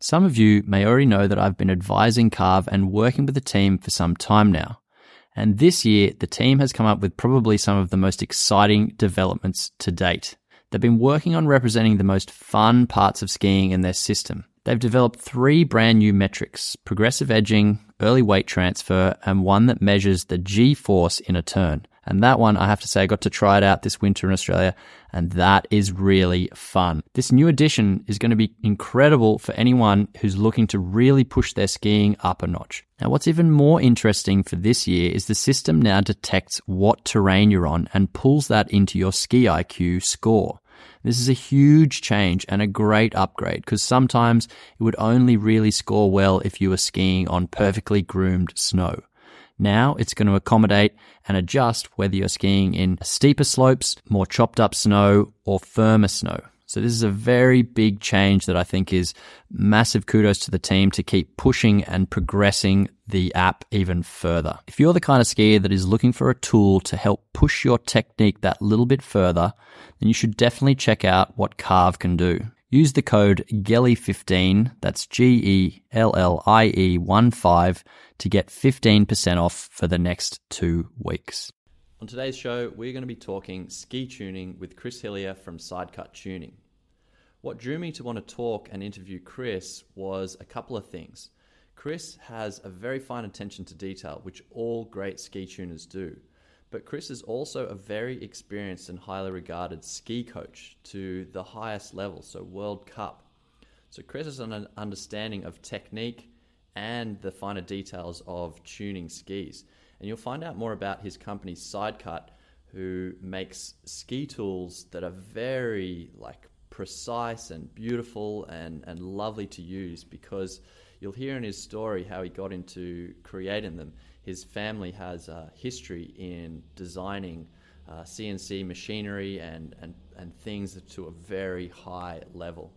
Some of you may already know that I've been advising Carve and working with the team for some time now. And this year, the team has come up with probably some of the most exciting developments to date. They've been working on representing the most fun parts of skiing in their system. They've developed three brand new metrics progressive edging, early weight transfer, and one that measures the G force in a turn. And that one, I have to say, I got to try it out this winter in Australia, and that is really fun. This new addition is going to be incredible for anyone who's looking to really push their skiing up a notch. Now, what's even more interesting for this year is the system now detects what terrain you're on and pulls that into your ski IQ score. This is a huge change and a great upgrade because sometimes it would only really score well if you were skiing on perfectly groomed snow. Now it's going to accommodate and adjust whether you're skiing in steeper slopes, more chopped up snow, or firmer snow. So this is a very big change that I think is massive kudos to the team to keep pushing and progressing the app even further. If you're the kind of skier that is looking for a tool to help push your technique that little bit further, then you should definitely check out what Carve can do. Use the code GELLIE15, that's G E L L I E 1 5, to get 15% off for the next two weeks. On today's show, we're going to be talking ski tuning with Chris Hillier from Sidecut Tuning. What drew me to want to talk and interview Chris was a couple of things. Chris has a very fine attention to detail, which all great ski tuners do. But Chris is also a very experienced and highly regarded ski coach to the highest level, so World Cup. So Chris has an understanding of technique and the finer details of tuning skis. And you'll find out more about his company Sidecut, who makes ski tools that are very like precise and beautiful and, and lovely to use because you'll hear in his story how he got into creating them his family has a history in designing uh, CNC machinery and, and, and things to a very high level.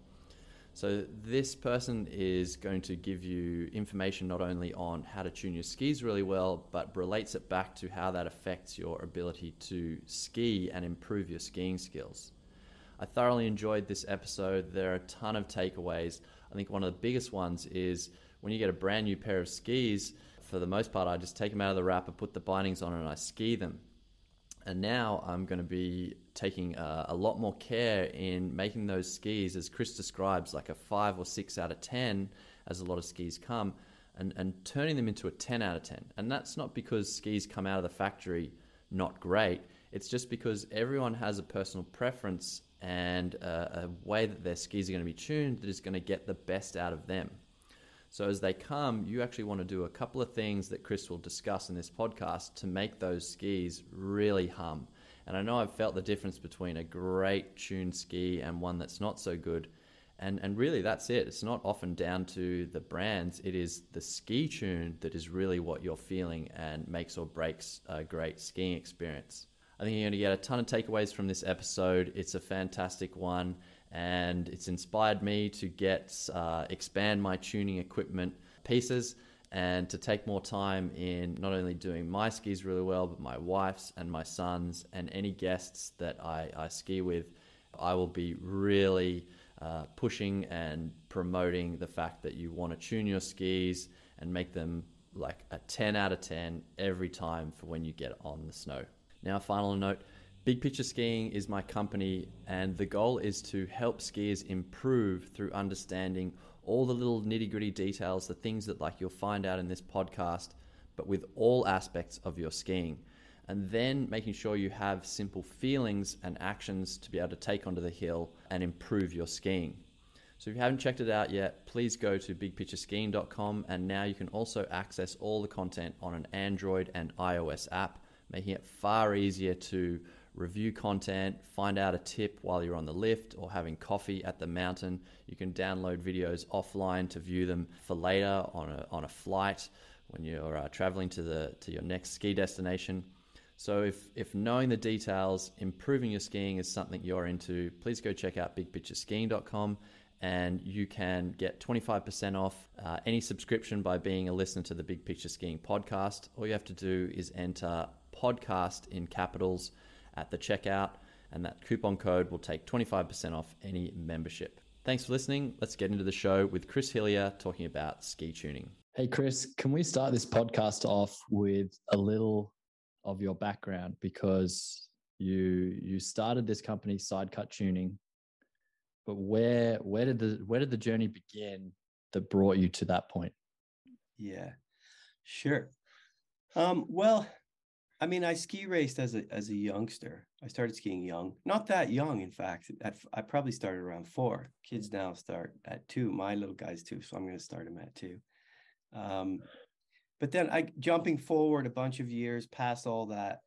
So, this person is going to give you information not only on how to tune your skis really well, but relates it back to how that affects your ability to ski and improve your skiing skills. I thoroughly enjoyed this episode. There are a ton of takeaways. I think one of the biggest ones is when you get a brand new pair of skis, for the most part, I just take them out of the wrapper, put the bindings on, and I ski them. And now I'm going to be taking a, a, lot more care in making those skis, as Chris describes, like a five or six out of 10, as a lot of skis come, and, and turning them into a 10 out of 10. And that's not because skis come out of the factory not great, it's just because everyone has a personal preference and a, a way that their skis are going to be tuned that is going to get the best out of them. So as they come, you actually want to do a couple of things that Chris will discuss in this podcast to make those skis really hum. And I know I've felt the difference between a great tuned ski and one that's not so good. And, and really, that's it. It's not often down to the brands. It is the ski tune that is really what you're feeling and makes or breaks a great skiing experience. I think you're going to get a ton of takeaways from this episode. It's a fantastic one and it's inspired me to get uh, expand my tuning equipment pieces and to take more time in not only doing my skis really well, but my wife's and my son's and any guests that I, I ski with. I will be really uh, pushing and promoting the fact that you want to tune your skis and make them like a 10 out of 10 every time for when you get on the snow. Now, final note Big Picture Skiing is my company, and the goal is to help skiers improve through understanding all the little nitty gritty details, the things that like you'll find out in this podcast, but with all aspects of your skiing. And then making sure you have simple feelings and actions to be able to take onto the hill and improve your skiing. So if you haven't checked it out yet, please go to bigpictureskiing.com and now you can also access all the content on an Android and iOS app, making it far easier to review content, find out a tip while you're on the lift or having coffee at the mountain. You can download videos offline to view them for later on a, on a flight when you're uh, traveling to, the, to your next ski destination. So, if, if knowing the details, improving your skiing is something you're into, please go check out bigpictureskiing.com and you can get 25% off uh, any subscription by being a listener to the Big Picture Skiing podcast. All you have to do is enter podcast in capitals at the checkout, and that coupon code will take 25% off any membership. Thanks for listening. Let's get into the show with Chris Hillier talking about ski tuning. Hey, Chris, can we start this podcast off with a little of your background because you you started this company, Sidecut Tuning, but where where did the where did the journey begin that brought you to that point? Yeah, sure. Um, well, I mean, I ski raced as a as a youngster. I started skiing young, not that young, in fact. At, I probably started around four. Kids now start at two. My little guy's two, so I'm going to start him at two. Um, but then I jumping forward a bunch of years past all that.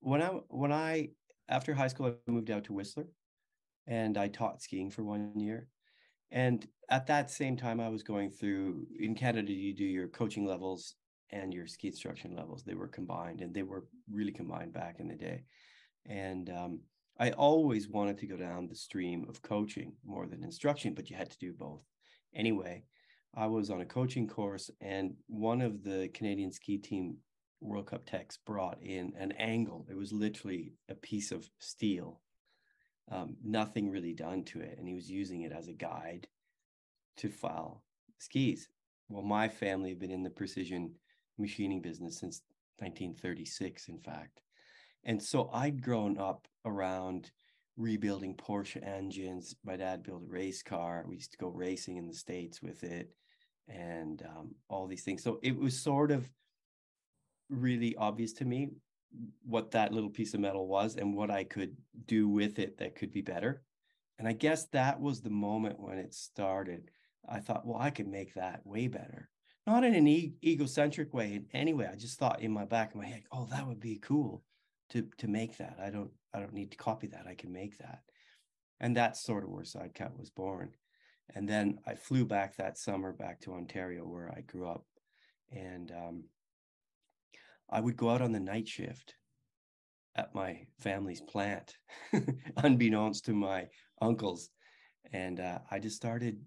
When I when I after high school, I moved out to Whistler, and I taught skiing for one year. And at that same time, I was going through in Canada. You do your coaching levels and your ski instruction levels. They were combined and they were really combined back in the day. And um, I always wanted to go down the stream of coaching more than instruction, but you had to do both. Anyway, I was on a coaching course, and one of the Canadian ski team World Cup techs brought in an angle. It was literally a piece of steel, um, nothing really done to it. And he was using it as a guide to file skis. Well, my family had been in the precision machining business since 1936, in fact. And so I'd grown up around rebuilding Porsche engines. My dad built a race car. We used to go racing in the States with it and um, all these things. So it was sort of really obvious to me what that little piece of metal was and what I could do with it that could be better. And I guess that was the moment when it started. I thought, well, I could make that way better not in an e- egocentric way in any way. I just thought in my back of my head, oh, that would be cool to to make that. I don't I don't need to copy that. I can make that. And that's sort of where Sidecut was born. And then I flew back that summer back to Ontario where I grew up. And um, I would go out on the night shift at my family's plant, unbeknownst to my uncles. And uh, I just started,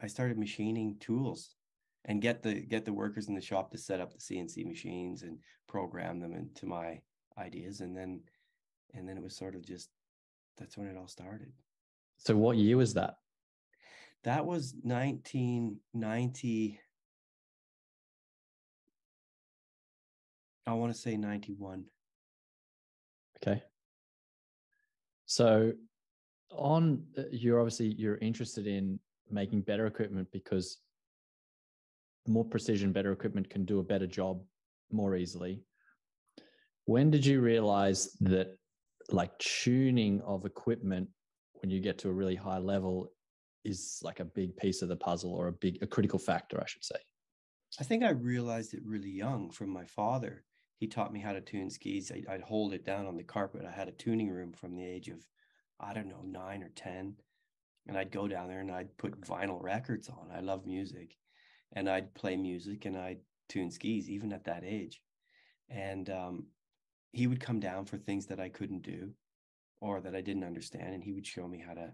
I started machining tools and get the get the workers in the shop to set up the CNC machines and program them into my ideas and then and then it was sort of just that's when it all started. So what year was that? That was 1990 I want to say 91. Okay. So on uh, you're obviously you're interested in making better equipment because more precision, better equipment can do a better job more easily. When did you realize that like tuning of equipment when you get to a really high level is like a big piece of the puzzle or a big a critical factor, I should say? I think I realized it really young from my father. He taught me how to tune skis. I, would hold it down on the carpet. I had a tuning room from the age of, I don't know, nine or 10. And I'd go down there and I'd put vinyl records on. I love music and I'd play music and I'd tune skis even at that age. And um, he would come down for things that I couldn't do or that I didn't understand, and he would show me how to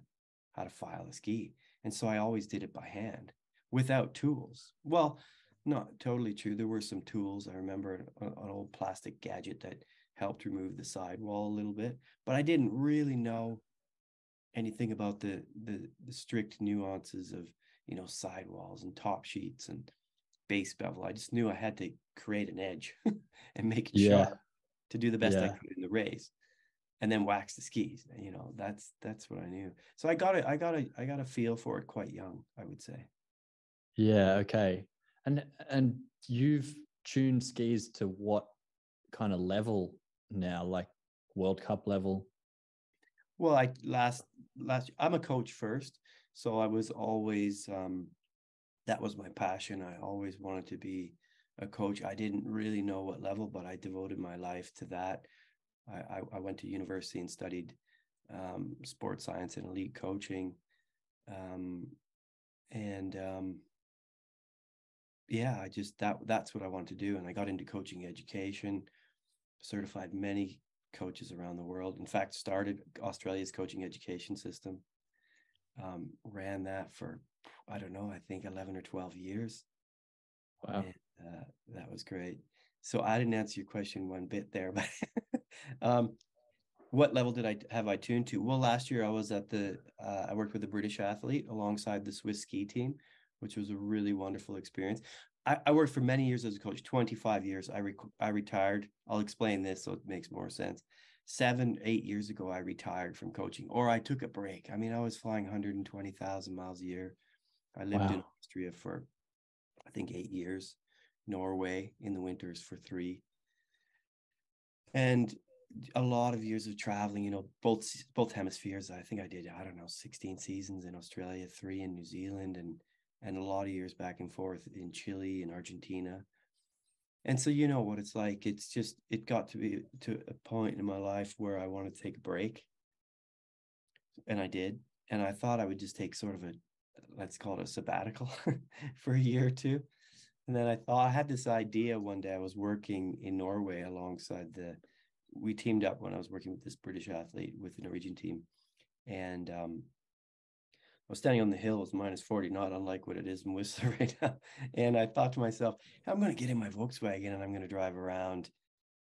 how to file a ski. And so I always did it by hand without tools. Well, not totally true. There were some tools. I remember an, an old plastic gadget that helped remove the sidewall a little bit, but I didn't really know anything about the the, the strict nuances of you know, sidewalls and top sheets and base bevel. I just knew I had to create an edge and make it yeah. sharp to do the best yeah. I could in the race and then wax the skis. You know, that's that's what I knew. So I got it, I got a I got a feel for it quite young, I would say. Yeah, okay. And and you've tuned skis to what kind of level now, like World Cup level? Well, I last last I'm a coach first. So I was always um, that was my passion. I always wanted to be a coach. I didn't really know what level, but I devoted my life to that. I, I, I went to university and studied um, sports science and elite coaching, um, and um, yeah, I just that that's what I wanted to do. And I got into coaching education, certified many coaches around the world. In fact, started Australia's coaching education system um, ran that for I don't know, I think eleven or twelve years. Wow, and, uh, that was great. So I didn't answer your question one bit there, but um, what level did I have I tuned to? Well, last year I was at the uh, I worked with a British athlete alongside the Swiss ski team, which was a really wonderful experience. I, I worked for many years as a coach, 25 years. I rec- I retired. I'll explain this so it makes more sense. Seven, eight years ago, I retired from coaching, or I took a break. I mean, I was flying 120,000 miles a year. I lived wow. in Austria for, I think, eight years. Norway in the winters for three. And a lot of years of traveling, you know, both both hemispheres. I think I did, I don't know, 16 seasons in Australia, three in New Zealand, and and a lot of years back and forth in Chile and Argentina. And so you know what it's like. It's just it got to be to a point in my life where I wanted to take a break. And I did. And I thought I would just take sort of a let's call it a sabbatical for a year or two. And then I thought I had this idea one day. I was working in Norway alongside the, we teamed up when I was working with this British athlete with the Norwegian team. And um, I was standing on the hill, it was minus 40, not unlike what it is in Whistler right now. And I thought to myself, I'm going to get in my Volkswagen and I'm going to drive around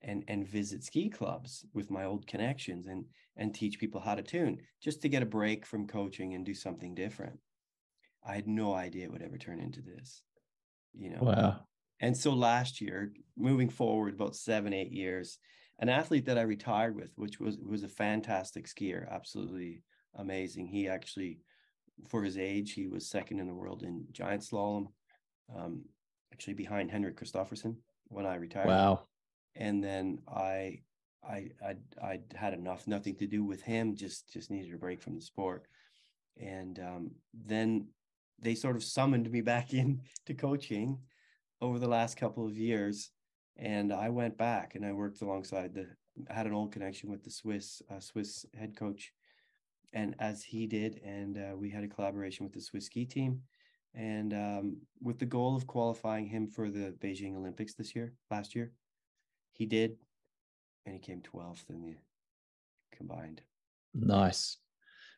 and and visit ski clubs with my old connections and and teach people how to tune just to get a break from coaching and do something different. I had no idea it would ever turn into this you know. Wow. And so last year, moving forward about seven, eight years, an athlete that I retired with, which was was a fantastic skier, absolutely amazing. He actually, for his age, he was second in the world in giant slalom, um, actually behind Henrik Kristoffersen when I retired. Wow. And then I, I, I, I had enough, nothing to do with him. Just, just needed a break from the sport. And um, then they sort of summoned me back in to coaching over the last couple of years and i went back and i worked alongside the had an old connection with the swiss uh, swiss head coach and as he did and uh, we had a collaboration with the swiss ski team and um, with the goal of qualifying him for the beijing olympics this year last year he did and he came 12th in the combined nice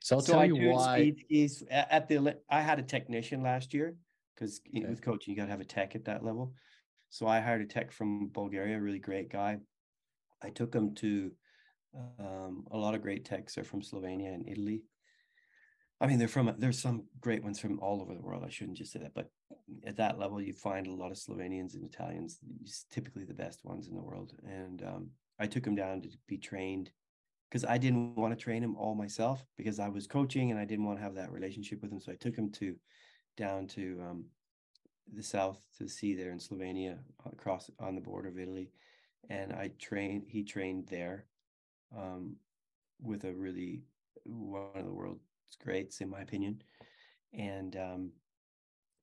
so I'll so tell I you why. Skis at the. I had a technician last year because okay. with coaching you got to have a tech at that level. So I hired a tech from Bulgaria, a really great guy. I took him to um, a lot of great texts are from Slovenia and Italy. I mean, they're from there's some great ones from all over the world. I shouldn't just say that, but at that level, you find a lot of Slovenians and Italians, typically the best ones in the world. And um, I took him down to be trained because I didn't want to train him all myself because I was coaching and I didn't want to have that relationship with him. So I took him to down to um, the south to sea there in Slovenia, across on the border of Italy, and I trained. He trained there um, with a really one of the world's greats, in my opinion. And um,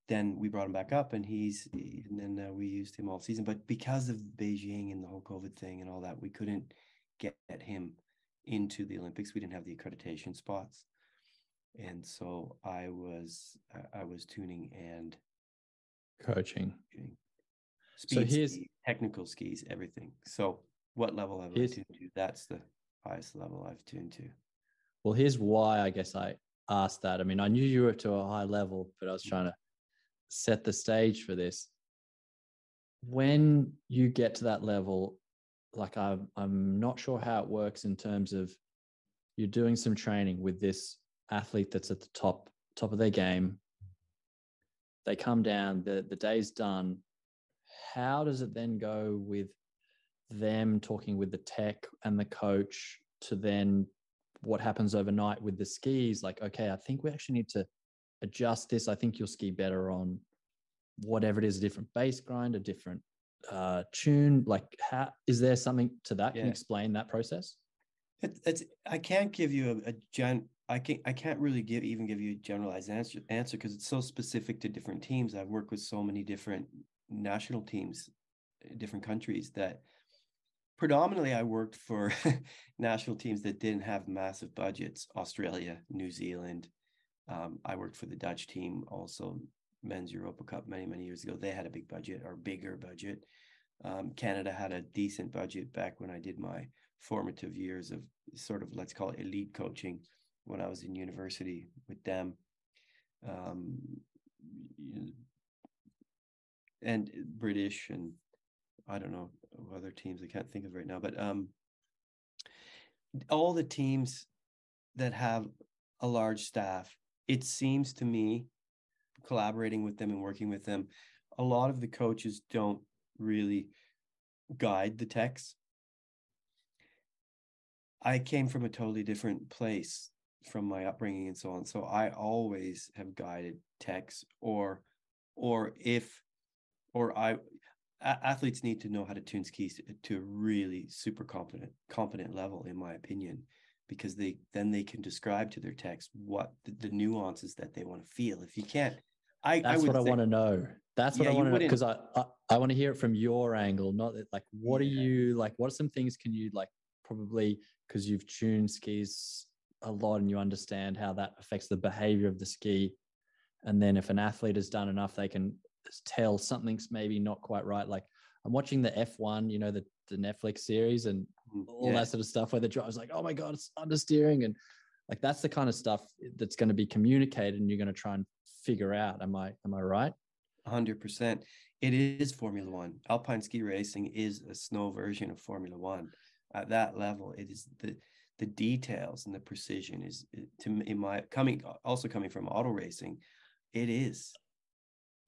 then we brought him back up, and he's and then uh, we used him all season. But because of Beijing and the whole COVID thing and all that, we couldn't get him into the Olympics. We didn't have the accreditation spots, and so I was I was tuning and coaching. Speed so here's technical skis, everything. So what level have I tuned to? That's the highest level I've tuned to. Well, here's why I guess I asked that. I mean, I knew you were to a high level, but I was trying to set the stage for this. When you get to that level, like I'm, I'm not sure how it works in terms of you're doing some training with this athlete that's at the top top of their game they come down the the day's done how does it then go with them talking with the tech and the coach to then what happens overnight with the skis like okay i think we actually need to adjust this i think you'll ski better on whatever it is a different base grind a different uh, tune? Like, how is there something to that? Yeah. Can you explain that process? It, it's I can't give you a, a gen. I can I can't really give even give you a generalized answer answer because it's so specific to different teams. I've worked with so many different national teams, different countries that predominantly I worked for national teams that didn't have massive budgets. Australia, New Zealand. Um, I worked for the Dutch team also men's Europa Cup many, many years ago. They had a big budget or bigger budget. Um, Canada had a decent budget back when I did my formative years of sort of, let's call it elite coaching when I was in university with them. Um, and British and I don't know other teams I can't think of right now, but um, all the teams that have a large staff, it seems to me, collaborating with them and working with them, a lot of the coaches don't really guide the techs. I came from a totally different place from my upbringing and so on. So I always have guided techs or or if or I athletes need to know how to tune skis to a really super competent competent level in my opinion because they then they can describe to their techs what the, the nuances that they want to feel if you can't I, that's I what I want to know. That's what yeah, I want to know because I, I, I want to hear it from your angle, not that, like what yeah. are you like? What are some things can you like probably because you've tuned skis a lot and you understand how that affects the behavior of the ski, and then if an athlete has done enough, they can tell something's maybe not quite right. Like I'm watching the F1, you know, the the Netflix series and mm, all yeah. that sort of stuff where the driver's like, oh my god, it's understeering and like that's the kind of stuff that's going to be communicated and you're going to try and figure out. Am I am I right? 100%. It is Formula 1. Alpine ski racing is a snow version of Formula 1. At that level, it is the the details and the precision is to in my coming also coming from auto racing, it is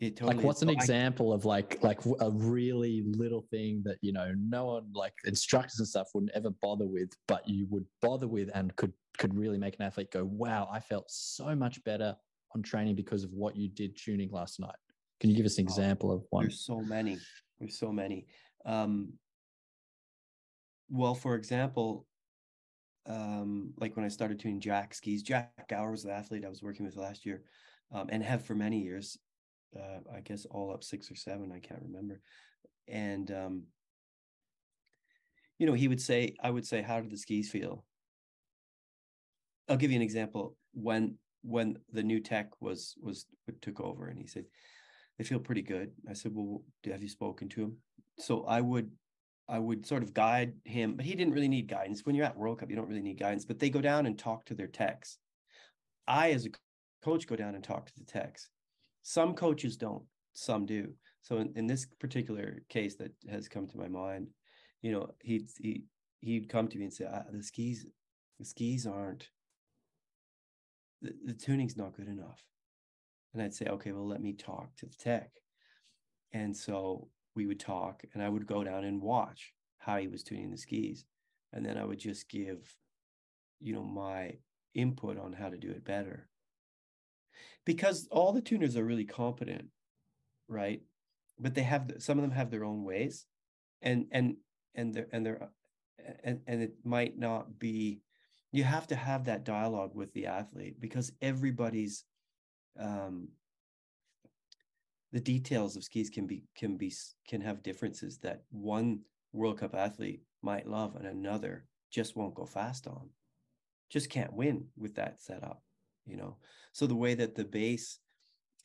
it totally like what's an example of like like a really little thing that you know no one like instructors and stuff wouldn't ever bother with but you would bother with and could could really make an athlete go wow i felt so much better on training because of what you did tuning last night. Can you give us an oh, example of one? there's so many. There's so many. Um well for example um like when i started tuning jack skis jack gower was the athlete i was working with last year um, and have for many years uh, I guess all up six or seven, I can't remember. And um, you know, he would say, I would say, how did the skis feel? I'll give you an example. When when the new tech was was took over, and he said, they feel pretty good. I said, well, have you spoken to him? So I would I would sort of guide him, but he didn't really need guidance. When you're at World Cup, you don't really need guidance, but they go down and talk to their techs. I, as a coach, go down and talk to the techs. Some coaches don't, some do. So in, in this particular case that has come to my mind, you know, he'd he he'd come to me and say, ah, the skis, the skis aren't the, the tuning's not good enough. And I'd say, okay, well, let me talk to the tech. And so we would talk and I would go down and watch how he was tuning the skis. And then I would just give, you know, my input on how to do it better because all the tuners are really competent, right? But they have some of them have their own ways, and and and they're and they're and and it might not be. You have to have that dialogue with the athlete because everybody's um, the details of skis can be can be can have differences that one World Cup athlete might love and another just won't go fast on. Just can't win with that setup you know? So the way that the base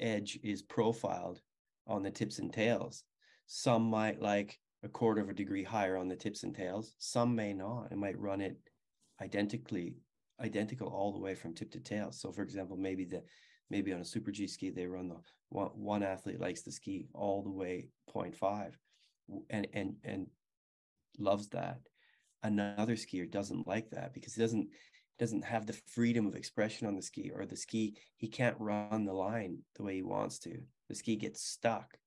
edge is profiled on the tips and tails some might like a quarter of a degree higher on the tips and tails. Some may not. It might run it identically identical all the way from tip to tail. So for example maybe the maybe on a super g ski they run the one, one athlete likes the ski all the way 0.5 and and and loves that. Another skier doesn't like that because he doesn't doesn't have the freedom of expression on the ski or the ski he can't run the line the way he wants to. The ski gets stuck.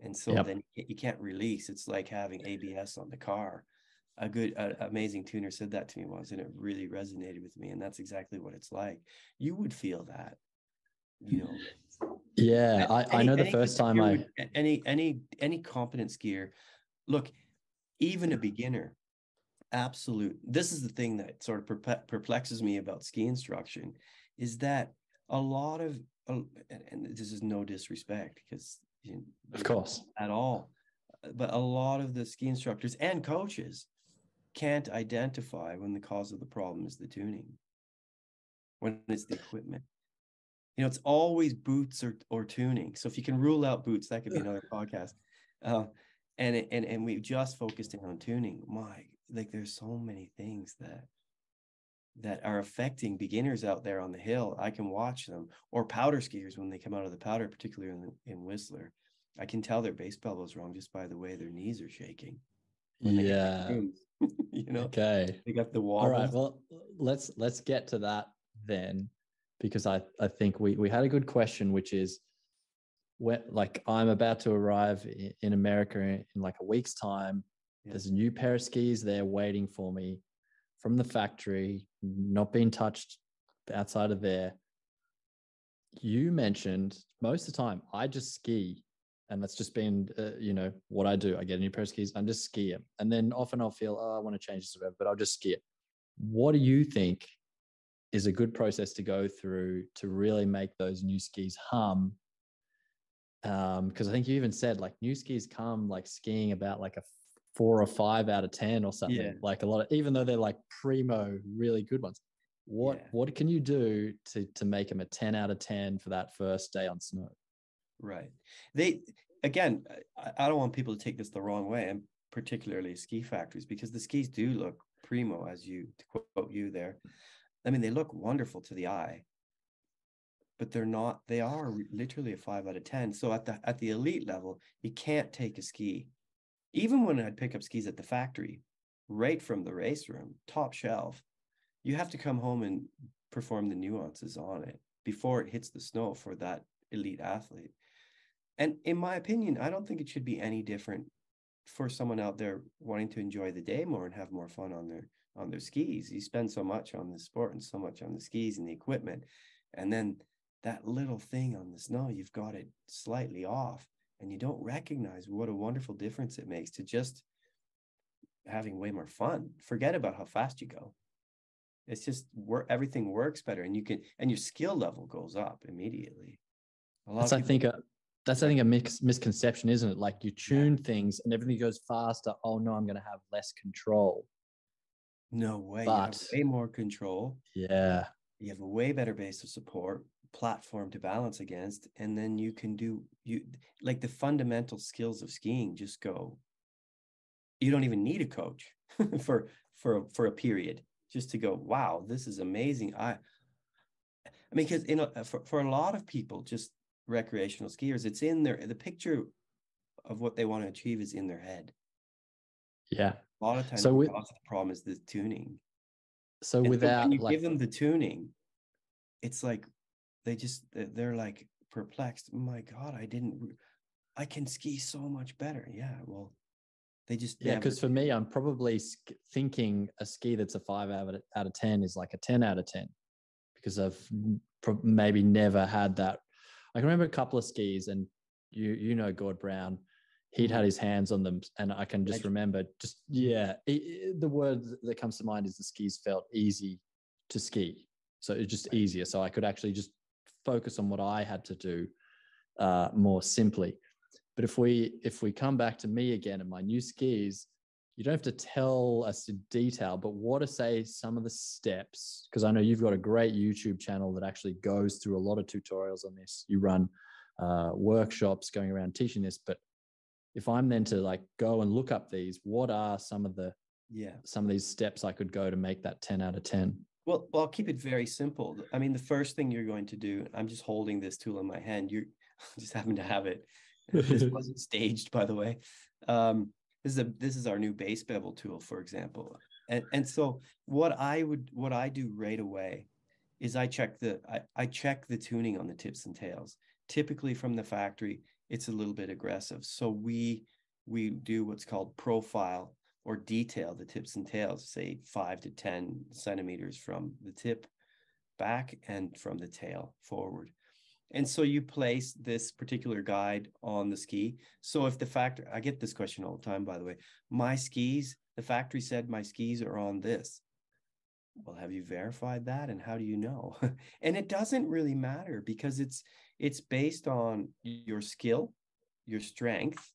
And so yep. then you can't release. It's like having abs on the car. A good amazing tuner said that to me once and it really resonated with me and that's exactly what it's like. You would feel that you know? Yeah i, any, I know the first time i any any any competent skier look even a beginner absolute this is the thing that sort of perplexes me about ski instruction is that a lot of and this is no disrespect because you know, of course. at all but a lot of the ski instructors and coaches can't identify when the cause of the problem is the tuning. When it's the equipment. You know it's always boots or, or tuning. So if you can rule out boots that could be another podcast. Uh, and and and we've just focused in on tuning. My like there's so many things that that are affecting beginners out there on the hill. I can watch them or powder skiers when they come out of the powder, particularly in, in Whistler. I can tell their base bevel is wrong just by the way their knees are shaking. when they get Yeah. you know, Okay. they got the All wall. right. Well, let's let's get to that then, because I I think we we had a good question, which is, when like I'm about to arrive in America in like a week's time. There's a new pair of skis there waiting for me from the factory, not being touched outside of there. You mentioned most of the time I just ski, and that's just been uh, you know what I do. I get a new pair of skis, I just ski them, and then often I'll feel oh I want to change this whatever, but I'll just ski it. What do you think is a good process to go through to really make those new skis hum? Because I think you even said like new skis come like skiing about like a four or five out of ten or something. Yeah. Like a lot of even though they're like primo, really good ones. What Yeah. what can you do to to make them a ten out of ten for that first day on snow? Right. They again, I, I don't want people to take this the wrong way, and particularly ski factories, because the skis do look primo, as you to quote you there. I mean, they look wonderful to the eye, but they're not. They are literally a five out of ten. So at the at the elite level, you can't take a ski. Even when I'd pick up skis at the factory, right from the race room, top shelf, you have to come home and perform the nuances on it before it hits the snow for that elite athlete. And in my opinion, I don't think it should be any different for someone out there wanting to enjoy the day more and have more fun on their on their skis. You spend so much on the sport and so much on the skis and the equipment, and then that little thing on the snow, you've got it slightly off, and you don't recognize what a wonderful difference it makes to just having way more fun. Forget about how fast you go. It's just work. Everything works better, and you can, and your skill level goes up immediately. That's I think a uh, that's I think a mix, misconception, isn't it? Like you tune things and everything goes faster. Oh no, I'm going to have less control. No way. you have But- way more control. Yeah, You have a way better base of support, platform to balance against, and then you can do you like the fundamental skills of skiing just go. You don't even need a coach for for for a period just to go. Wow, this is amazing. I, I mean, because you know, for for a lot of people, just recreational skiers, it's in their the picture of what they want to achieve is in their head. yeah. A lot of times, So the with- the problem is the tuning. So And so without when you like give them the tuning, it's like they just they- they're like perplexed. My God, I didn't. I can ski so much better. Yeah, well, they just Yeah, because for me, I'm probably thinking a ski that's a five out of, out of 10 is like a 10 out of 10 because I've maybe never had that. I can remember a couple of skis, and you you know Gord Brown, he'd had mm-hmm. his hands on them, and I can just remember just yeah, i i- the word that comes to mind is the skis felt easy to ski, so it's just easier. So I could actually just focus on what I had to do uh, more simply. But if we if we come back to me again and my new skis, you don't have to tell us in detail, but what are say some of the steps? Because I know you've got a great YouTube channel that actually goes through a lot of tutorials on this. You run uh, workshops going around teaching this, but if I'm then to like go and look up these, what are some of the yeah. some of these steps I could go to make that 10 out of 10? Well, well, I'll keep it very simple. I mean, the first thing you're going to do, I'm just holding this tool in my hand. You just happen to have it. this wasn't staged, by the way. Um, this is a this is our new base bevel tool, for example. And and so what I would what I do right away is I check the I, I check the tuning on the tips and tails. Typically from the factory, it's a little bit aggressive. So we we do what's called profile or detail the tips and tails, say five to 10 centimeters from the tip back and from the tail forward. And so you place this particular guide on the ski. So if the factory, I get this question all the time, by the way, my skis, the factory said my skis are on this. Well, have you verified that? And how do you know? and it doesn't really matter because it's it's based on your skill, your strength,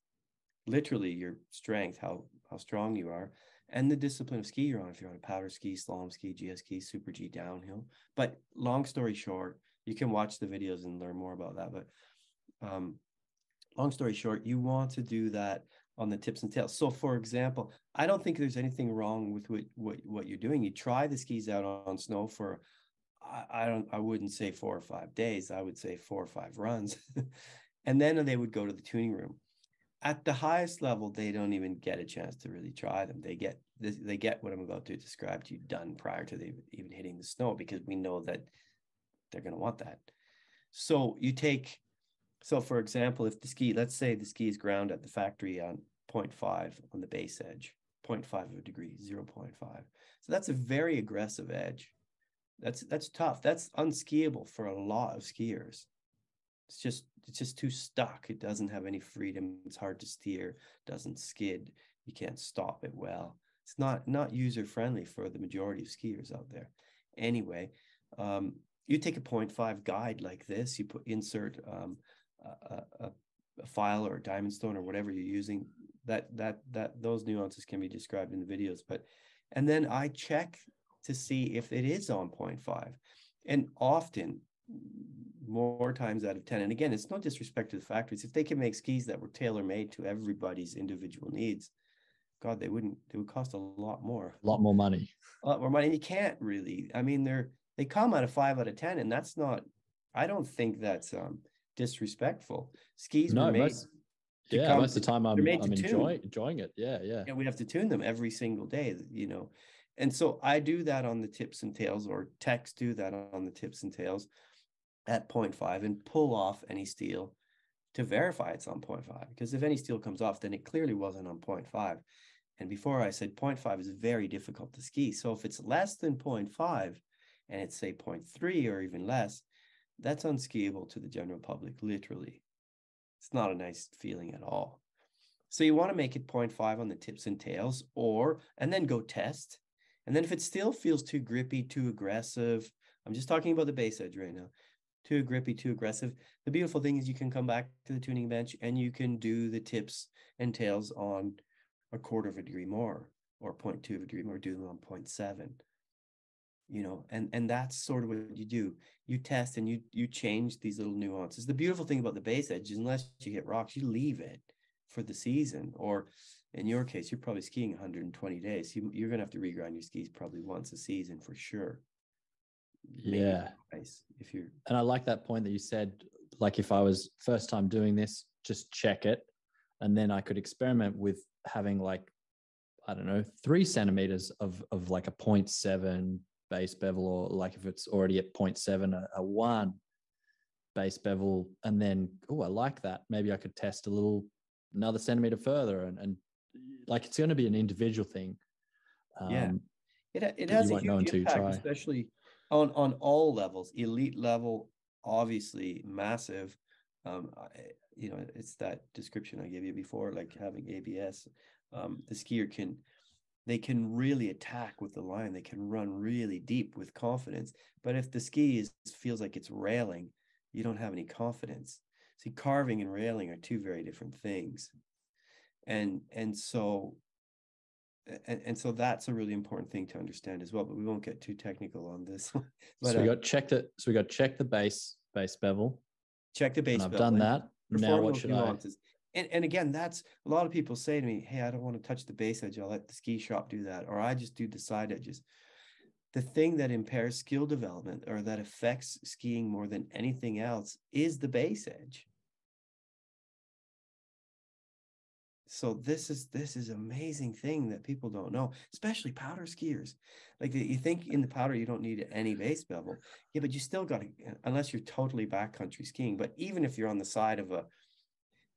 literally your strength, how how strong you are, and the discipline of ski you're on. If you're on a powder ski, slalom ski, GS ski, super G downhill. But long story short, you can watch the videos and learn more about that. But um, long story short, you want to do that on the tips and tails. So, for example, I don't think there's anything wrong with what what, what you're doing. You try the skis out on, on snow for I, I don't I wouldn't say four or five days. I would say four or five runs, and then they would go to the tuning room. At the highest level, they don't even get a chance to really try them. They get they get what I'm about to describe to you done prior to they even hitting the snow because we know that they're going to want that. So you take, so for example, if the ski, let's say the ski is ground at the factory on 0.5 on the base edge, 0.5 of a degree, 0.5. So that's a very aggressive edge. That's that's tough. That's unskiable for a lot of skiers. It's just it's just too stuck. It doesn't have any freedom. It's hard to steer. Doesn't skid. You can't stop it well. It's not not user friendly for the majority of skiers out there. Anyway, um, you take a 0.5 guide like this. You put insert um, a, a, a file or a diamond stone or whatever you're using. That that that those nuances can be described in the videos. But and then I check to see if it is on 0.5. And often more times out of 10 and again it's no disrespect to the factories. If they can make skis that were tailor made to everybody's individual needs god they wouldn't they would cost a lot more. A lot more money. A lot more money. And you can't really i mean they're they come out of 5 out of 10 and that's not i don't think that's um disrespectful. Skis no, were made most, yeah most of the time i'm, I'm enjoying, enjoying it. Yeah yeah. And we have to tune them every single day you know. And so i do that on the tips and tails or techs do that on the tips and tails at 0.5 and pull off any steel to verify it's on 0.5. Because if any steel comes off, then it clearly wasn't on 0.5. And before I said 0.5 is very difficult to ski. So if it's less than 0.5 and it's say 0.3 or even less, that's unskiable to the general public, literally. It's not a nice feeling at all. So you want to make it 0.5 on the tips and tails or, and then go test. And then if it still feels too grippy, too aggressive, I'm just talking about the base edge right now too grippy, too aggressive. The beautiful thing is you can come back to the tuning bench and you can do the tips and tails on a quarter of a degree more or 0.2 of a degree more, do them on 0.7. You know, and and that's sort of what you do. You test and you you change these little nuances. The beautiful thing about the base edge is unless you hit rocks, you leave it for the season. Or in your case, you're probably skiing 120 days. You, you're gonna have to regrind your skis probably once a season for sure yeah. nice if you're and i like that point that you said like if i was first time doing this just check it. And then i could experiment with having like i don't know three centimeters of of like a 0.7 base bevel or like if it's already at 0.7 a, a one base bevel. And then oh i like that. Maybe i could test a little another centimeter further and, and like it's going to be an individual thing um, yeah it, it has a huge impact especially on on all levels elite level obviously massive. Um you know it's that description i gave you before like having abs um the skier can they can really attack with the line. They can run really deep with confidence. But if the ski is feels like it's railing you don't have any confidence. See carving and railing are two very different things. And and so and, and so that's a really important thing to understand as well but we won't get too technical on this but, so we uh, got check the so we got check the base base bevel. Check the base and i've done that. Now what should nuances. i and, and again that's a lot of people say to me hey i don't want to touch the base edge i'll let the ski shop do that or i just do the side edges. The thing that impairs skill development or that affects skiing more than anything else is the base edge So this is this is amazing thing that people don't know, especially powder skiers. Like you think in the powder you don't need any base bevel, yeah, but you still got to uh, unless you're totally backcountry skiing. But even if you're on the side of a,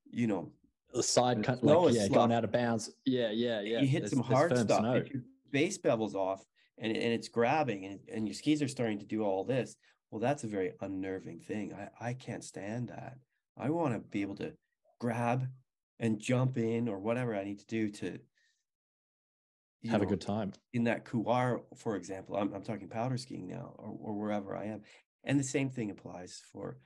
you know, the side cut, like, yeah, going out of bounds, yeah, yeah, yeah. You hit there's, some hard stuff. Snow. If your base bevel's off and and it's grabbing and and your skis are starting to do all this, well, that's a very unnerving thing. I I can't stand that. I want to be able to grab and jump in or whatever I need to do to have know, a good time in that couloir, for example. I'm, I'm talking powder skiing now or, or wherever I am. And the same thing applies for,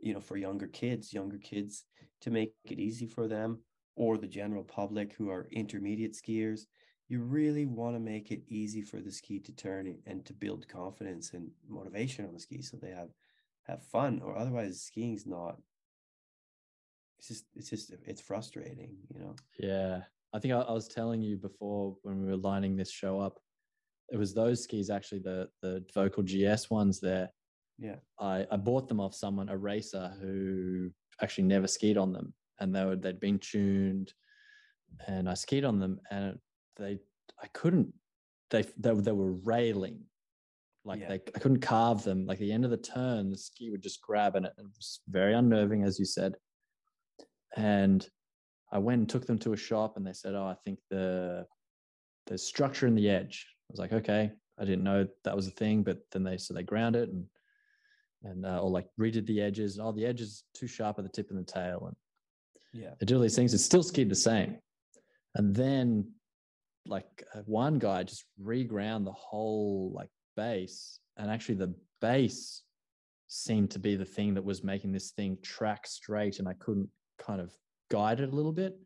you know, for younger kids, younger kids to make it easy for them or the general public who are intermediate skiers. You really want to make it easy for the ski to turn and to build confidence and motivation on the ski so they have have fun or otherwise skiing's not it's just it's just it's frustrating you know yeah i think I, I, was telling you before when we were lining this show up it was those skis actually the the Völkl gs ones there yeah i i bought them off someone a racer who actually never skied on them and they were they'd been tuned, and I skied on them, and they I couldn't they they, they were railing like Yeah. they I couldn't carve them. Like the end of the turn, the ski would just grab and it, it was very unnerving, as you said. And I went and took them to a shop and they said, Oh, I think the the structure in the edge. I was like, okay, I didn't know that was a thing, but then they so they ground it and and uh, or like redid the edges. Oh, the edge is too sharp at the tip and the tail, and Yeah. they did all these things. It still skied the same. And then like uh, one guy just reground the whole like base, and actually the base seemed to be the thing that was making this thing track straight, and I couldn't kind of guide it a little bit.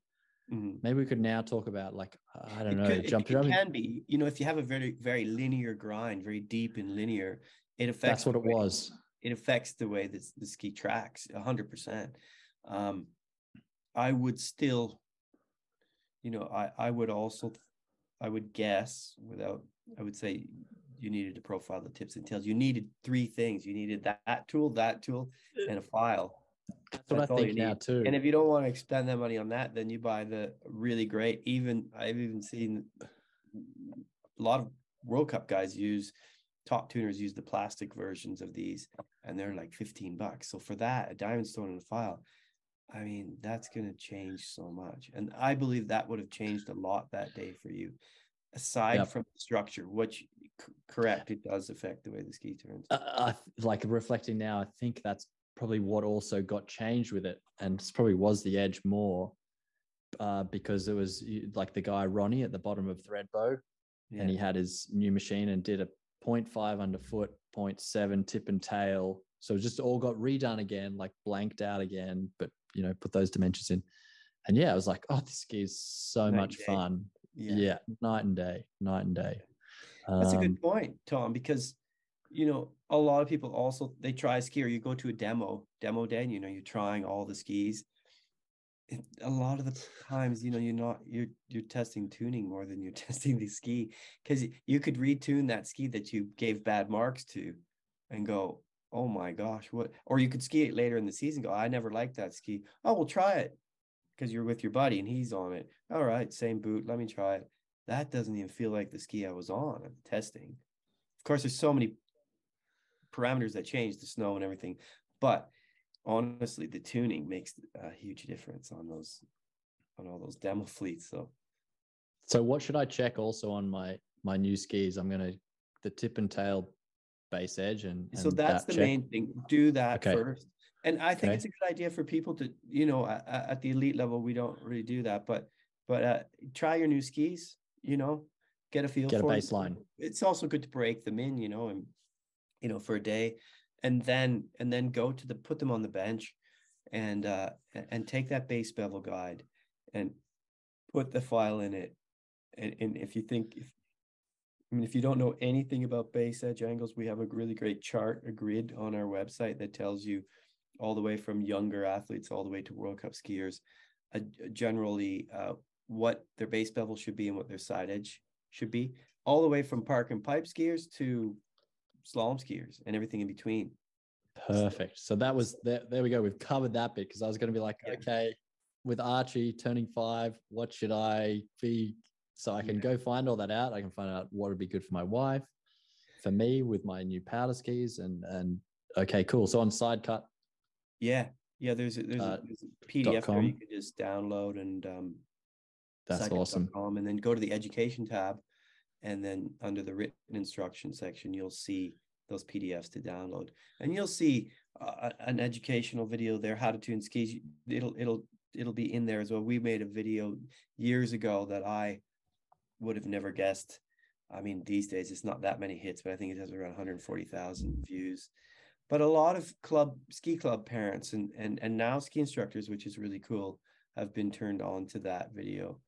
Mhm. Maybe we could now talk about like I don't It know, could- it- jump it, jumping. can be, you know, if you have a very, very linear grind, very deep and linear, it affects That's what it way- was. It affects the way that the ski tracks a hundred percent. Um, I would still, you know, I, I would also, I would guess without, I would say you needed to profile the tips and tails. You needed three things. You needed that, that tool, that tool, and a file. That's what That's I think now too. And if you don't want to spend that money on that, then you buy the really great. Even I've even seen a lot of World Cup guys use top tuners use the plastic versions of these, and they're like 15 bucks. So for that, a diamond stone and a file, I mean, that's going to change so much. And I believe that would have changed a lot that day for you. Aside Yep. from the structure, which c- correct, it does affect the way the ski turns. uh, I like reflecting now, I think that's probably what also got changed with it, and probably was the edge more, uh, because it was like the guy Ronnie at the bottom of Thredbo, and he had his new machine and did a 0.5 underfoot, 0.7 tip and tail. So it just all got redone again, like blanked out again, but you know, put those dimensions in. And yeah, I was like, oh, this ski is so Night much fun. Yeah. night and day, night and day. That's a Um, good point, Tom, because you know a lot of people also they try a ski or you go to a demo demo day and you know you're trying all the skis. A lot of the times, you know, you're not you're you're testing tuning more than you're testing the ski because you could retune that ski that you gave bad marks to, and go, oh my gosh, what? Or you could ski it later in the season. Go, I never liked that ski. Oh, we'll try it because you're with your buddy and he's on it. All right, same boot. Let me try it. That doesn't even feel like the ski I was on at the testing. Of course, there's so many parameters that change the snow and everything, but honestly, the tuning makes a huge difference on those on all those demo fleets. So So what should I check also on my my new skis? I'm gonna the tip and tail base edge and, so that's that the check. main thing. Do that Okay. first. And I think Okay. it's a good idea for people to, you know, at, at the elite level, we don't really do that, but but uh, try your new skis. You know, get a feel Get a for it. baseline. It's also good to break them in, you know, and you know for a day, and then and then go to the put them on the bench, and uh and take that base bevel guide, and put the file in it, and, and if you think if I mean, if you don't know anything about base edge angles, we have a really great chart, a grid on our website that tells you all the way from younger athletes all the way to World Cup skiers, uh, generally uh, what their base bevel should be and what their side edge should be, all the way from park and pipe skiers to slalom skiers and everything in between. Perfect. So that was there. There we go. We've covered that bit because I was going to be like, Yeah. okay, with Archie turning five, what should I be? So I can Yeah. go find all that out. I can find out what would be good for my wife, for me with my new powder skis, and and okay, cool. So on side cut, Yeah, yeah. There's a, there's, Uh, a, there's a PDF there you can just download and um, that's awesome. and then go to the education tab and then under the written instruction section you'll see those pdfs to download. And you'll see uh, an educational video there how to tune skis. It'll it'll it'll be in there as well. We made a video years ago that i would have never guessed. I mean these days it's not that many hits but i think it has around 140000 views. But a lot of club ski club parents and and and now ski instructors which is really cool have been turned on to that video.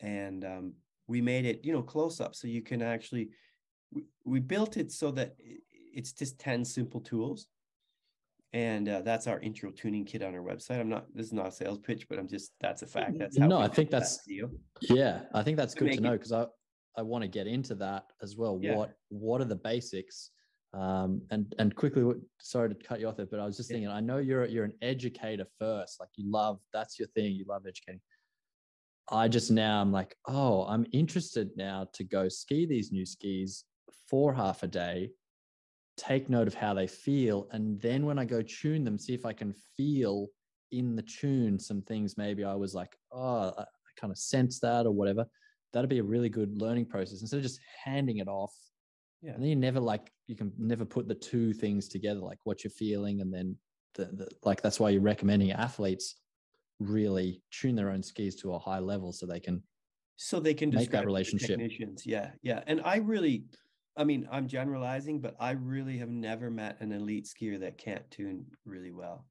And um, we made it you know close up so you can actually we, we built it so that it's just 10 simple tools and uh, that's our intro tuning kit on our website i'm not this is not a sales pitch but i'm just that's a fact that's how No, I think that that's- video. Yeah, I think that's To good to know because I I want to get into that as well. Yeah. What what are the basics? Um, and and quickly, sorry to cut you off there, but I was just thinking, I know you're you're an educator first, like you love that's your thing, you love educating. I just now I'm like, oh, I'm interested now to go ski these new skis for half a day, take note of how they feel, and then when I go tune them, see if I can feel in the tune some things maybe I was like, oh, I, I kind of sense that or whatever. That'd be a really good learning process instead of just handing it off. Yeah. And then you never like you can never put the two things together, like what you're feeling, and then the, the like that's why you're recommending athletes really tune their own skis to a high level so they can so they can make that describe it to relationship. technicians yeah yeah and i really i mean i'm generalizing but i really have never met an elite skier that can't tune really well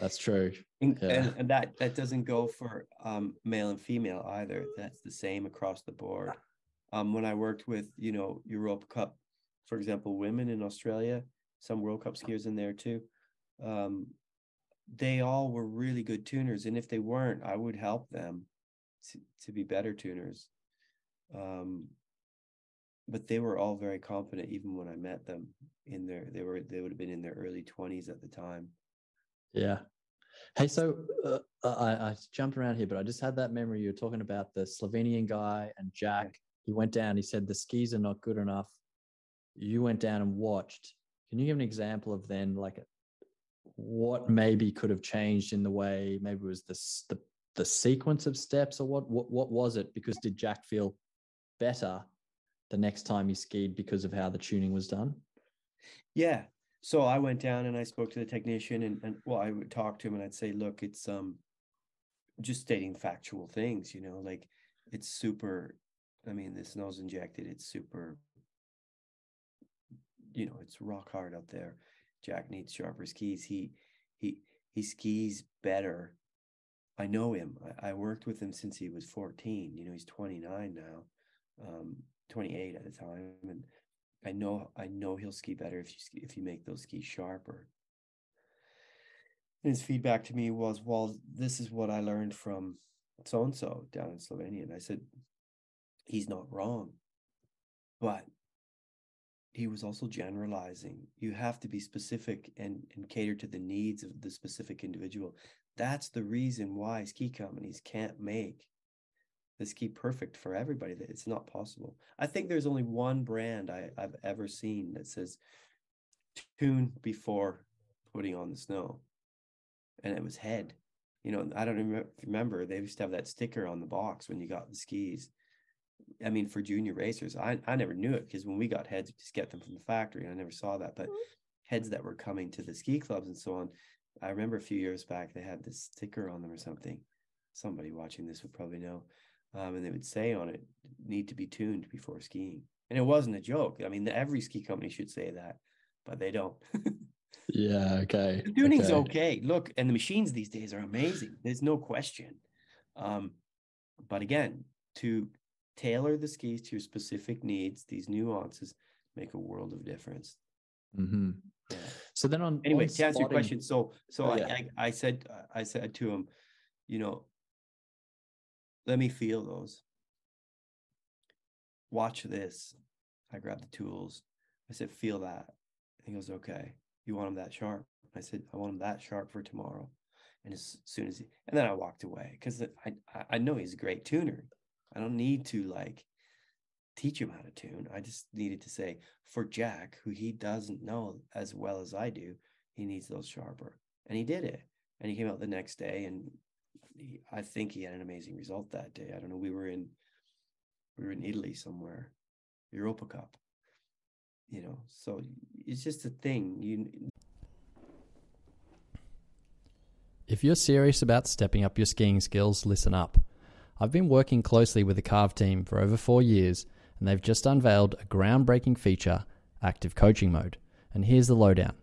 That's true. and, Yeah. and, and that that doesn't go for um male and female either that's the same across the board um when i worked with you know Europa Cup for example women in australia some world cup skiers in there too um they all were really good tuners and if they weren't i would help them to, to be better tuners um but they were all very confident even when i met them in their they were they would have been in their early 20s at the time Yeah. Hey, so uh, I, I jumped around here, but I just had that memory. You were talking about the Slovenian guy and Jack. He went down. He said the skis are not good enough. You went down and watched. Can you give an example of then, like, what maybe could have changed in the way? Maybe it was the the the sequence of steps, or what? What what was it? Because did Jack feel better the next time he skied because of how the tuning was done? Yeah. So I went down and I spoke to the technician and, and well, I would talk to him and I'd say, look, it's um just stating factual things, you know, like it's super, I mean, this nose injected, it's super, you know, it's rock hard out there. Jack needs sharper skis. He he he skis better. I know him. I, I worked with him since he was 14. You know, he's 29 now, um, 28 at the time. And I know I know he'll ski better if you if you make those skis sharper. And his feedback to me was, "Well, this is what I learned from so and so down in Slovenia." And I said, "He's not wrong, but he was also generalizing. You have to be specific and and cater to the needs of the specific individual. That's the reason why ski companies can't make the ski perfect for everybody that it's not possible i think there's only one brand I, i've ever seen that says tune before putting on the snow and it was head you know i don't remem- remember they used to have that sticker on the box when you got the skis i mean for junior racers i, I never knew it because when we got heads we just get them from the factory i never saw that but heads that were coming to the ski clubs and so on i remember a few years back they had this sticker on them or something somebody watching this would probably know um, and they would say on it need to be tuned before skiing and it wasn't a joke i mean every ski company should say that but they don't Yeah. Okay. the tuning's okay. look and the machines these days are amazing there's no question um, but again to tailor the skis to your specific needs these nuances make a world of difference. Hmm yeah. So then on anyway on to answer your question so so Oh, I, yeah. I i said i said to him you know let me feel those. Watch this. I grabbed the tools. I said feel that. He goes okay. You want them that sharp? I said i want them that sharp for tomorrow. And as soon as he and then i walked away because I i know he's a great tuner i don't need to like teach him how to tune. I just needed to say for jack who he doesn't know as well as i do he needs those sharper. And he did it. And he came out the next day and he, i think he had an amazing result that day. I don't know. We were in we were in italy somewhere europa cup you know? So it's just a thing. You If you're serious about stepping up your skiing skills, listen up. I've been working closely with the Carv team for over four years, and they've just unveiled a groundbreaking feature, Active Coaching Mode. And here's the lowdown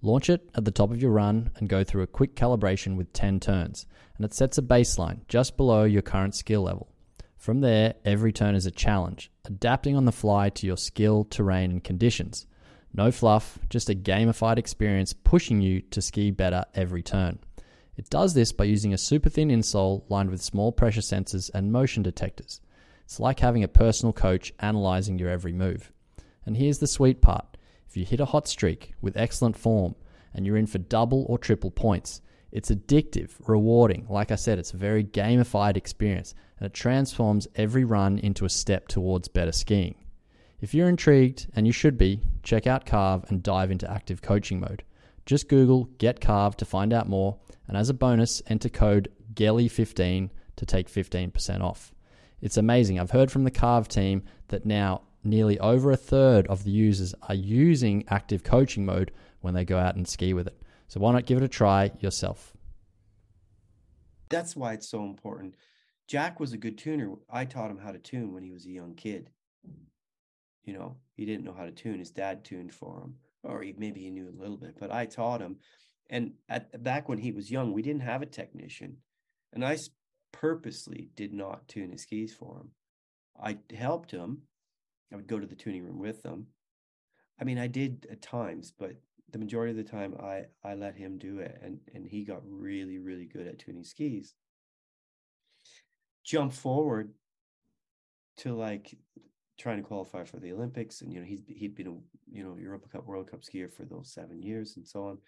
launch it at the top of your run and go through a quick calibration with 10 turns, and it sets a baseline just below your current skill level. From there, every turn is a challenge, adapting on the fly to your skill, terrain, and conditions. No fluff, just a gamified experience pushing you to ski better every turn. It does this by using a super thin insole lined with small pressure sensors and motion detectors. It's like having a personal coach analyzing your every move. And here's the sweet part If you hit a hot streak with excellent form and you're in for double or triple points, it's addictive, rewarding. Like I said, it's a very gamified experience and it transforms every run into a step towards better skiing. If you're intrigued, and you should be, check out Carv and dive into active coaching mode. Just Google Get Carv to find out more, and as a bonus, enter code GELLIE15 to take 15% off. It's amazing. I've heard from the Carv team that now nearly over a third of the users are using active coaching mode when they go out and ski with it. So why not give it a try yourself? That's why it's so important. Jack was a good tuner. I taught him how to tune when he was a young kid. You know, he didn't know how to tune. His dad tuned for him, or he, maybe he knew a little bit, but I taught him. And at back when he was young, we didn't have a technician, and I purposely did not tune his skis for him. I helped him. I would go to the tuning room with them. I mean, I did at times, but the majority of the time I I let him do it and and he got really really good at tuning skis. Jump forward to like trying to qualify for the Olympics and you know he's he'd been a you know Europa Cup World Cup skier for those 7 years and so on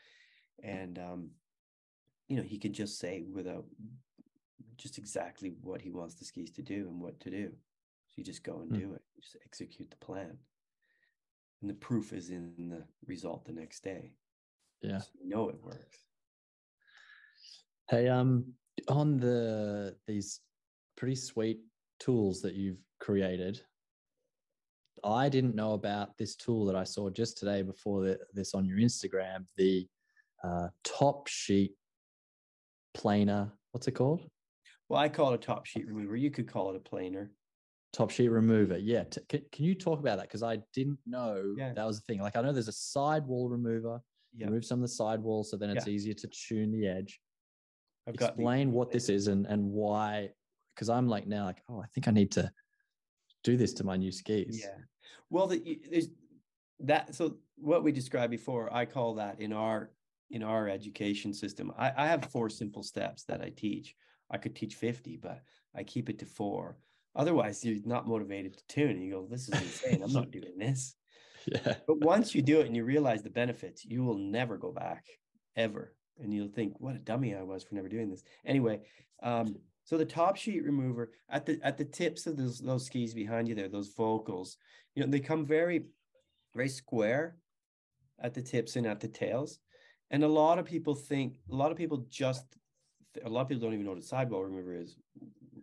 and um you know he can just say without just exactly what he wants the skis to do and what to do so you just go and mm. do it just execute the plan and the proof is in the result the next day. Yeah, so you know it works. Hey, um, on the these pretty sweet tools that you've created, I didn't know about this tool that I saw just today before the, this on your Instagram. The uh, top sheet planer. What's it called? Well, I call it a top sheet remover. You could call it a planer top sheet remover yeah T- can, can you talk about that because i didn't know yeah. that was the thing like i know there's a sidewall remover yeah. remove some of the sidewall so then it's yeah. easier to tune the edge I've explain what this is and and why because i'm like now like oh i think i need to do this to my new skis yeah well the, there's that so what we described before i call that in our in our education system I, I have four simple steps that i teach i could teach 50 but i keep it to four Otherwise, you're not motivated to tune. You go, this is insane. I'm not doing this. Yeah. But once you do it and you realize the benefits, you will never go back ever. And you'll think, what a dummy I was for never doing this. Anyway, um, so the top sheet remover at the at the tips of those those skis behind you there, those Völkls, you know, they come very, very square at the tips and at the tails. And a lot of people think, a lot of people just, a lot of people don't even know what a sidewall remover is,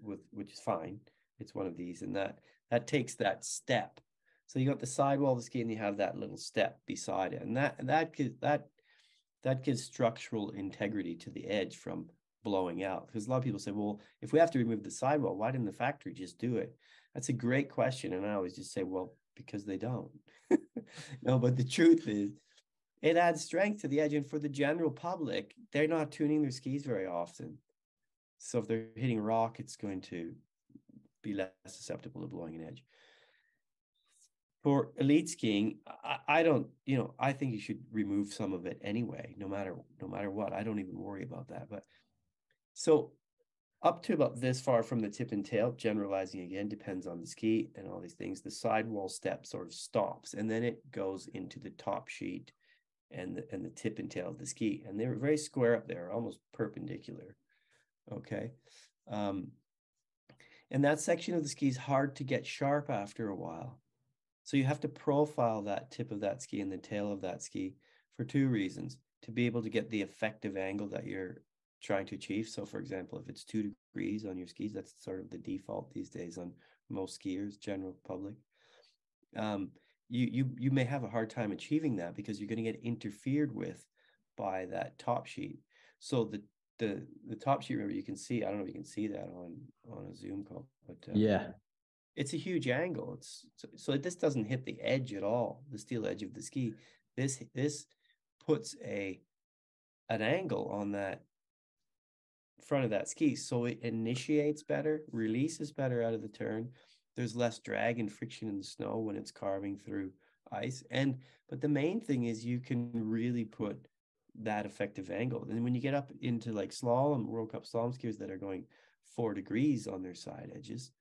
with which is fine. It's one of these and that that takes that step. So you got the sidewall of the ski and you have that little step beside it and that that that that gives structural integrity to the edge from blowing out because a lot of people say well if we have to remove the sidewall why didn't the factory just do it? That's a great question and i always just say well because they don't. No but the truth is it adds strength to the edge and for the general public they're not tuning their skis very often so if they're hitting rock it's going to be less susceptible to blowing an edge. For elite skiing, I, I don't, you know, I think you should remove some of it anyway, no matter no matter what. I don't even worry about that. But so up to about this far from the tip and tail, generalizing again, depends on the ski and all these things. The sidewall step sort of stops and then it goes into the top sheet and the, and the tip and tail of the ski. And they're very square up there, almost perpendicular. Okay. Um, and that section of the ski is hard to get sharp after a while. So you have to profile that tip of that ski and the tail of that ski for two reasons to be able to get the effective angle that you're trying to achieve. So, for example, if it's two degrees on your skis, that's sort of the default these days on most skiers, general public. Um, you you you may have a hard time achieving that because you're going to get interfered with by that top sheet. So the the the top sheet remover you can see i don't know if you can see that on on a zoom call but uh, yeah. it's a huge angle. It's so, so this doesn't hit the edge at all the steel edge of the ski. This this puts a an angle on that front of that ski so it initiates better releases better out of the turn there's less drag and friction in the snow when it's carving through ice and but the main thing is you can really put that effective angle. And when you get up into like slalom, World Cup slalom skiers that are going four degrees on their side edges,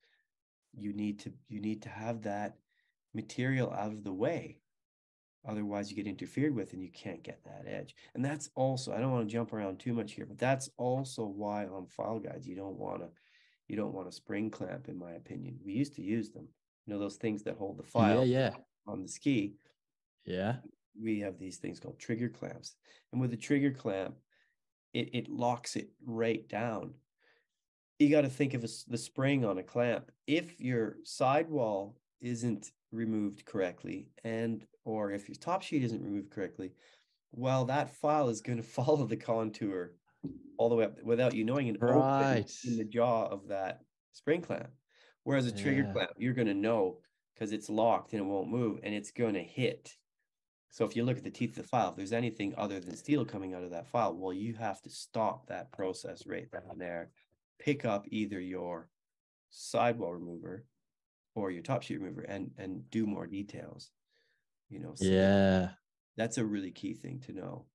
you need to you need to have that material out of the way. Otherwise, you get interfered with and you can't get that edge. And that's also, I don't want to jump around too much here, but that's also why on file guides, you don't want to, you don't want a spring clamp, in my opinion. We used to use them, you know, those things that hold the file Yeah, yeah, on the ski. yeah. We have these things called trigger clamps. And with a trigger clamp, it, it locks it right down. You got to think of a the spring on a clamp. If your sidewall isn't removed correctly and or if your top sheet isn't removed correctly well that file is going to follow the contour all the way up without you knowing and open Right. in the jaw of that spring clamp whereas a trigger Yeah. clamp you're going to know because it's locked and it won't move and it's going to hit so if you look at the teeth of the file if there's anything other than steel coming out of that file well you have to stop that process right down there pick up either your sidewall remover or your top sheet remover and and do more details you know so Yeah. that's a really key thing to know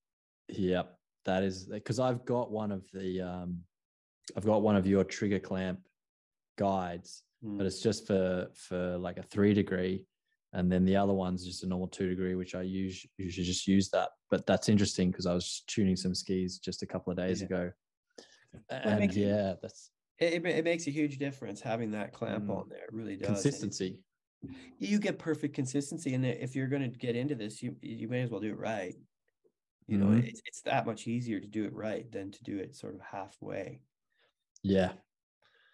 Yep. That is because I've got one of the um I've got one of your trigger clamp guides, but Mm, it's just for for like a three degree. And then the other one's just a normal two degree, which I use usually just use that. But that's interesting because I was tuning some skis just a couple of days Yeah. ago. And yeah, that's it, it, makes a huge difference having that clamp Mm. on there it really does and consistency. you get perfect consistency and if you're going to get into this you you may as well do it right you know Mhm. it's, it's that much easier to do it right than to do it sort of halfway Yeah.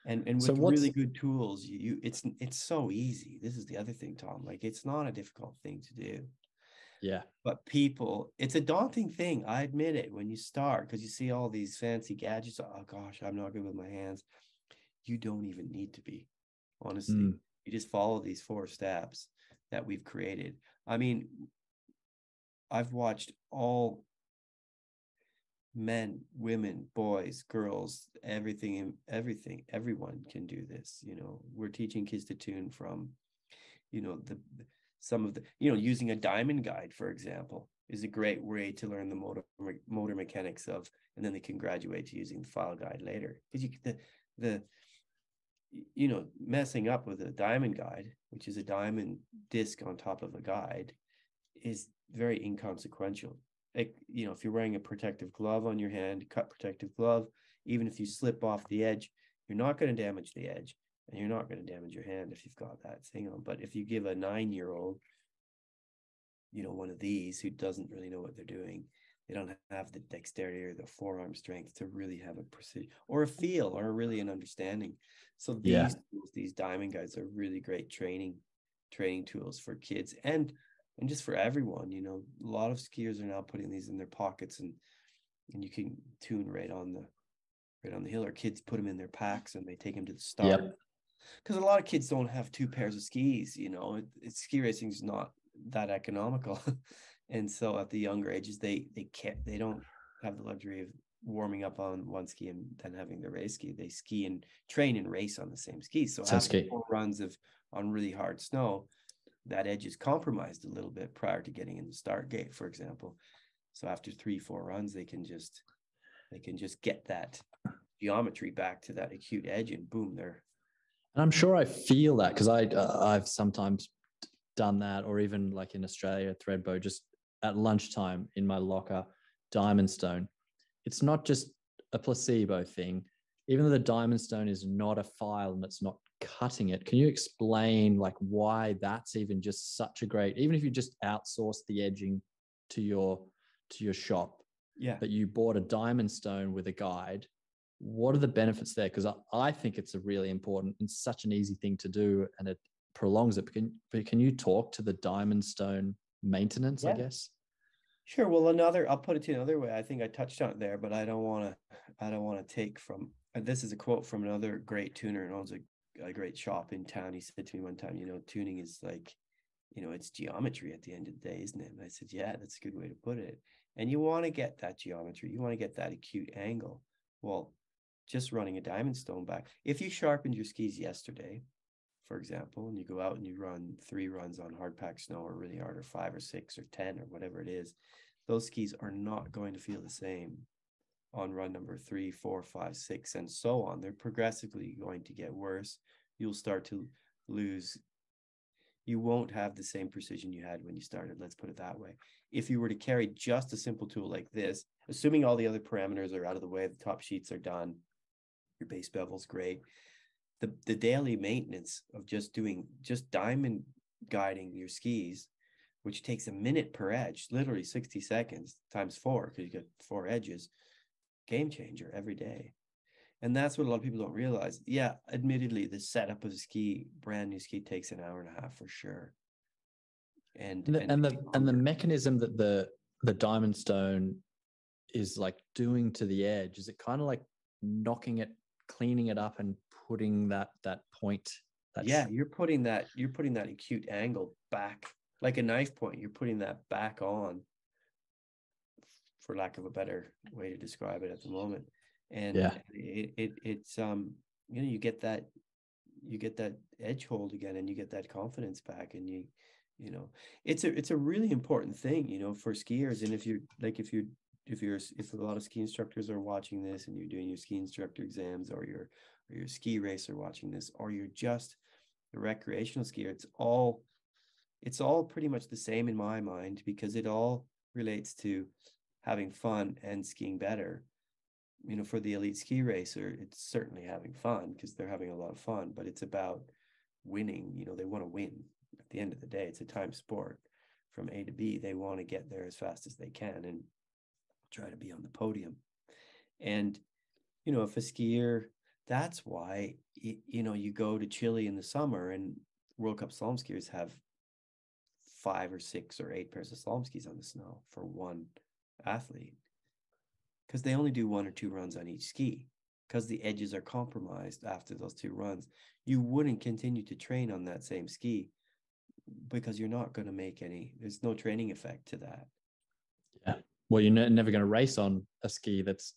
and and with So really good tools you, you it's it's so easy this is the other thing tom like it's not a difficult thing to do Yeah. but people it's a daunting thing i admit it when you start because you see all these fancy gadgets oh gosh i'm not good with my hands you don't even need to be honestly Mm. you just follow these four steps that we've created i mean i've watched all men women boys girls everything everything everyone can do this you know. We're teaching kids to tune from you know the some of the you know using a diamond guide for example is a great way to learn the motor motor mechanics of and then they can graduate to using the file guide later. Because you the the you know messing up with a diamond guide which is a diamond disc on top of a guide is very inconsequential. Like you know if you're wearing a protective glove on your hand cut protective glove even if you slip off the edge you're not going to damage the edge and you're not going to damage your hand if you've got that thing on. But if you give a nine year old you know one of these who doesn't really know what they're doing they don't have the dexterity or the forearm strength to really have a precision or a feel or really an understanding. So these Yeah. tools, these diamond guides are really great training training tools for kids. And and just for everyone you know a lot of skiers are now putting these in their pockets and and you can tune right on the right on the hill or kids put them in their packs and they take them to the start. Because a lot of kids don't have two pairs of skis you know it, it's ski racing is not that economical. And so at the younger ages they they can't they don't have the luxury of warming up on one ski and then having the race ski. They ski and train and race on the same skis so after ski. four runs of on really hard snow that edge is compromised a little bit prior to getting in the start gate for example so after three four runs they can just they can just get that geometry back to that acute edge and boom they're And I'm sure I feel that because I uh, I've sometimes done that, or even like in Australia, Thredbo, just at lunchtime in my locker, Diamond Stone. It's not just a placebo thing. Even though the Diamond Stone is not a file and it's not cutting it, can you explain like why that's even just such a great? Even if you just outsource the edging to your to your shop, yeah but you bought a diamond stone with a guide what are the benefits there because I, I think it's a really important and such an easy thing to do and it prolongs it but can, but can you talk to the diamond stone maintenance i guess Sure. Well, another, I'll put it to another way. I think I touched on it there, but I don't want to, I don't want to take from, this is a quote from another great tuner and owns a, a great shop in town. He said to me one time, you know, tuning is like, you know, it's geometry at the end of the day, isn't it? And I said, yeah, that's a good way to put it. And you want to get that geometry, you want to get that acute angle. Well, just running a diamond stone back. If you sharpened your skis yesterday, for example, and you go out and you run three runs on hard packed snow or really hard or five or six or 10 or whatever it is, those skis are not going to feel the same on run number three, four, five, six, and so on. They're progressively going to get worse. You'll start to lose, you won't have the same precision you had when you started. Let's put it that way. If you were to carry just a simple tool like this, assuming all the other parameters are out of the way, the top sheets are done, your base bevel's great. The the daily maintenance of just doing just diamond guiding your skis, which takes a minute per edge, literally 60 seconds times four, because you got four edges, game changer every day. And that's what a lot of people don't realize. Yeah, admittedly, the setup of a ski, brand new ski, takes an hour and a half for sure. And and the and the, and the mechanism that the the diamond stone is like doing to the edge is it kind of like knocking it, cleaning it up, and putting that that point. That yeah, you're putting that you're putting that acute angle back like a knife point. You're putting that back on, for lack of a better way to describe it at the moment. And yeah. it, it it's um you know you get that you get that edge hold again and you get that confidence back and you you know it's a it's a really important thing you know for skiers. And if you're like if you're if you're if a lot of ski instructors are watching this and you're doing your ski instructor exams or you're or you're ski racer watching this or you're just a recreational skier it's all it's all pretty much the same in my mind because it all relates to having fun and skiing better you know, for the elite ski racer, it's certainly having fun because they're having a lot of fun, but it's about winning. You know, they want to win at the end of the day. It's a time sport from A to B. They want to get there as fast as they can and try to be on the podium. And, you know, if a skier, that's why, you know, you go to Chile in the summer and World Cup slalom skiers have five or six or eight pairs of slalom skis on the snow for one athlete because they only do one or two runs on each ski because the edges are compromised after those two runs. You wouldn't continue to train on that same ski because you're not going to make any, there's no training effect to that. Yeah. Well, you're never going to race on a ski that's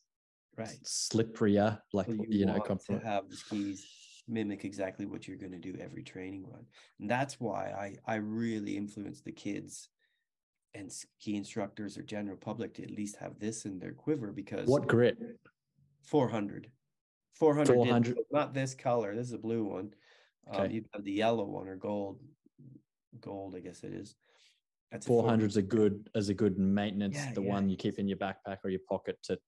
right slipperier, like, you, you know, to have the skis mimic exactly what you're going to do every training run. And that's why I, I really influence the kids and ski instructors or general public to at least have this in their quiver because what grit 400 400, 400. not this color. This is a blue one. Um, okay. um, you have the yellow one or gold gold i guess it is. That's 400 is a good as a good maintenance yeah, the yeah. one you keep in your backpack or your pocket to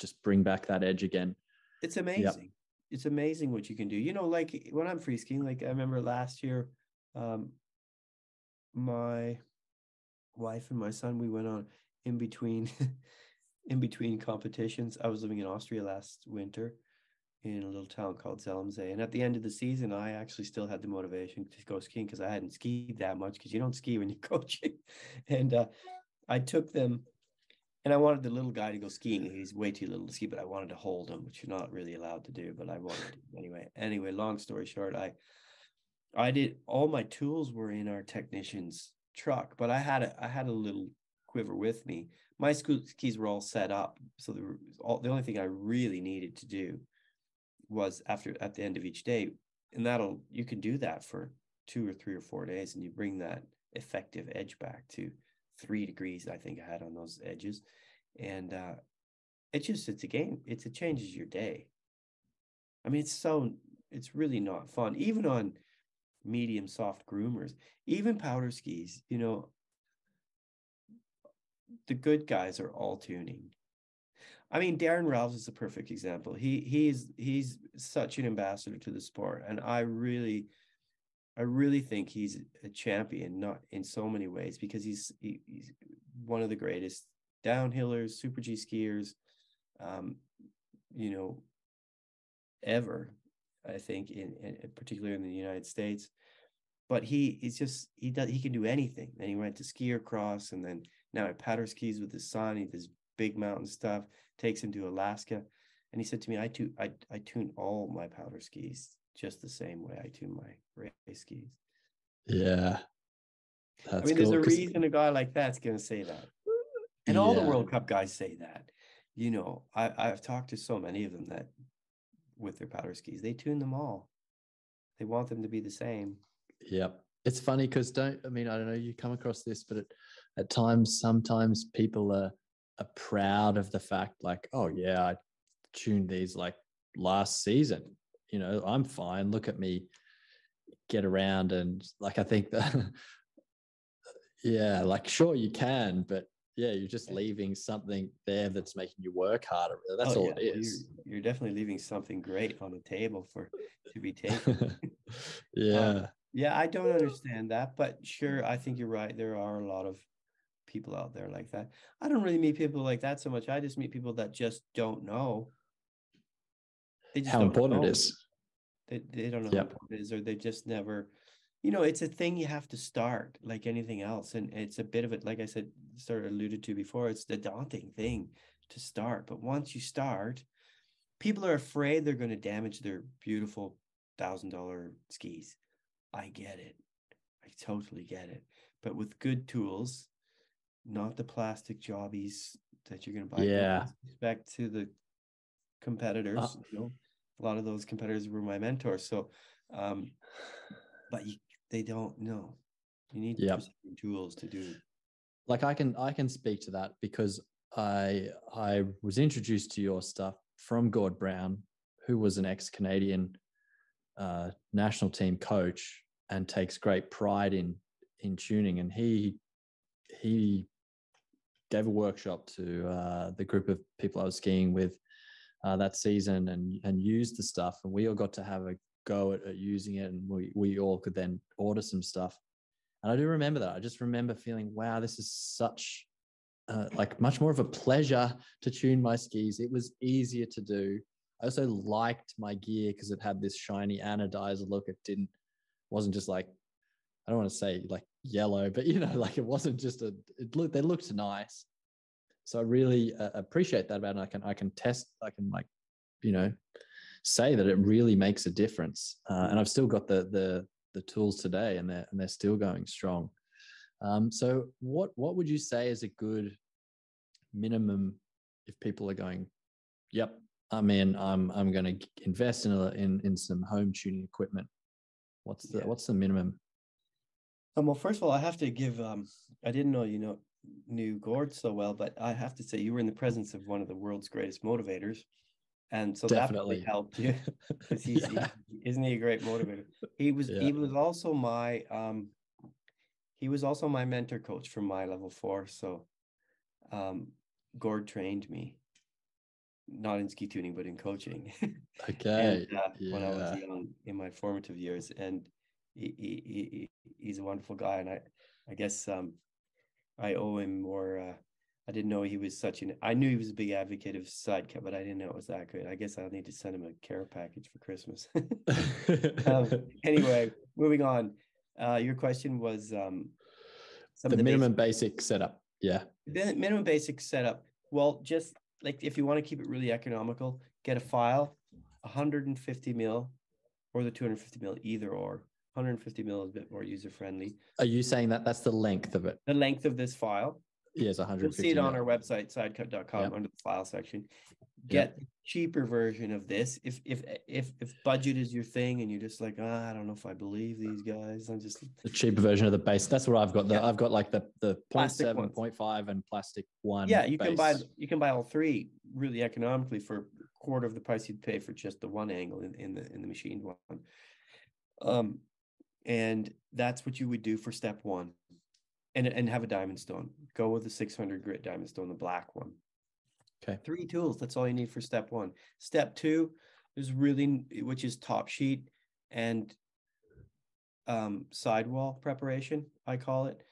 just bring back that edge again. It's amazing. Yep. it's amazing what you can do. You know like when i'm free skiing like i remember last year um my wife and my son, we went on in between in between competitions. I was living in Austria last winter in a little town called Zell am See. And at the end of the season, I actually still had the motivation to go skiing because I hadn't skied that much because you don't ski when you're coaching. And uh, I took them and I wanted the little guy to go skiing. He's way too little to ski, but I wanted to hold him, which you're not really allowed to do, but I wanted to anyway. Anyway, long story short, I I did all my tools were in our technician's truck, but I had a I had a little quiver with me. My school skis were all set up, so the all, the only thing I really needed to do was after at the end of each day, and that'll you can do that for two or three or four days, and you bring that effective edge back to three degrees. I think I had on those edges, and uh, it just it's a game. It's it changes your day. I mean, it's so it's really not fun, even on medium soft groomers, even powder skis, you know, the good guys are all tuning. I mean, Daron Rahlves is a perfect example. He he's he's such an ambassador to the sport, and I really, I really think he's a champion, not in so many ways, because he's he, he's one of the greatest downhillers, super G skiers, um, you know, ever. I think, in, in particularly in the United States. But he he's just he does he can do anything. Then he went to skier cross, and then now he powder skis with his son. He does big mountain stuff. Takes him to Alaska, and he said to me, "I tune I I tune all my powder skis just the same way I tune my race skis." Yeah, That's I mean, cool, there's a reason a guy like that's going to say that, and all yeah. the World Cup guys say that. You know, I I've talked to so many of them that with their powder skis. They tune them all. They want them to be the same. Yep. It's funny because don't I mean I don't know you come across this, but it, at times sometimes people are are proud of the fact like oh yeah I tuned these like last season. You know I'm fine. Look at me get around and like I think that yeah, like sure you can, but yeah, you're just leaving something there that's making you work harder. That's oh, all yeah. it is. You're, you're, definitely leaving something great on the table for to be taken. yeah. Um, yeah, I don't understand that, but sure, I think you're right. There are a lot of people out there like that. I don't really meet people like that so much. I just meet people that just don't know. They just how important know. it is. They, they don't know yep. how important it is, or they just never you know it's a thing you have to start like anything else and it's a bit of it like i said sort of alluded to before it's the daunting thing to start but once you start people are afraid they're going to damage their beautiful thousand dollar skis. I get it. I totally get it but with good tools not the plastic jobbies that you're going to buy yeah. Back to the competitors uh, you know? A lot of those competitors were my mentors so um but you they don't know. You need yep. tools to do. Like I can I can speak to that because I I was introduced to your stuff from Gord Brown, who was an ex-Canadian uh, national team coach and takes great pride in in tuning. And he he gave a workshop to uh, the group of people I was skiing with uh, that season and and used the stuff. And we all got to have a go at, at using it and we, we all could then order some stuff. And I do remember that. I just remember feeling, wow, this is such uh, like much more of a pleasure to tune my skis. It was easier to do. I also liked my gear because it had this shiny anodized look. It didn't wasn't just like I don't want to say like yellow, but you know, like it wasn't just a. It looked they looked nice. So I really uh, appreciate that about it. I can I can test. I can like, you know, say that it really makes a difference. Uh, and I've still got the the the tools today, and they're and they're still going strong. Um, so what what would you say is a good minimum if people are going, yep, I'm in. I'm I'm going to invest in a, in in some home tuning equipment. What's the yeah. what's the minimum? Um, well, first of all, I have to give. Um, I didn't know you know knew Gord so well, but I have to say you were in the presence of one of the world's greatest motivators and so Definitely. that helped you yeah. he, isn't he a great motivator he was yeah. he was also my um he was also my mentor coach for my level four so um gord trained me not in ski tuning but in coaching okay and, uh, yeah. when i was young in my formative years and he, he, he he's a wonderful guy and i i guess um i owe him more uh I didn't know he was such an. I knew he was a big advocate of sidecut, but I didn't know it was that good. I guess I'll need to send him a care package for Christmas. um, anyway, moving on. Uh, your question was um, the, the minimum basic, basic setup. Yeah, the minimum basic setup. Well, just like if you want to keep it really economical, get a file, 150 mil, or the 250 mil, either or. 150 mil is a bit more user friendly. Are you saying that that's the length of it? The length of this file. Yes, 100. You'll see it on our website, sidecut.com, yep. under the file section. Get yep. cheaper version of this. If if if if budget is your thing and you're just like, oh, I don't know if I believe these guys. I'm just the cheaper version of the base. That's what I've got. The, yeah. I've got like the the 0.7, 0.5 and plastic one. Yeah, you base. can buy you can buy all three really economically for a quarter of the price you'd pay for just the one angle in, in the in the machined one. Um, and that's what you would do for step one and and have a diamond stone. Go with the 600 grit diamond stone, the black one. Okay. Three tools. That's all you need for step one. Step two is really, which is top sheet and um, sidewall preparation. I call it.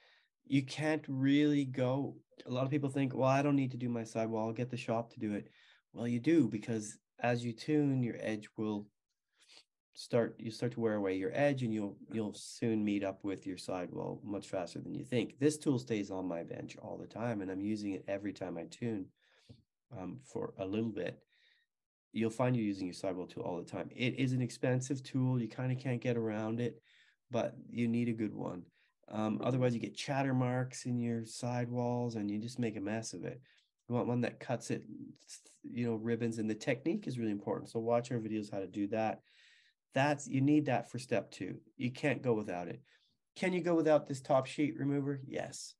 You can't really go. A lot of people think, well, I don't need to do my sidewall. I'll get the shop to do it. Well, you do because as you tune, your edge will start you start to wear away your edge and you'll you'll soon meet up with your sidewall much faster than you think. This tool stays on my bench all the time and i'm using it every time i tune um, for a little bit. You'll find you're using your sidewall tool all the time. It is an expensive tool. You kind of can't get around it but you need a good one. Um, otherwise you get chatter marks in your sidewalls and you just make a mess of it. You want one that cuts it you know ribbons and the technique is really important so watch our videos how to do that that's you need that for step two. You can't go without it. Can you go without this top sheet remover? Yes,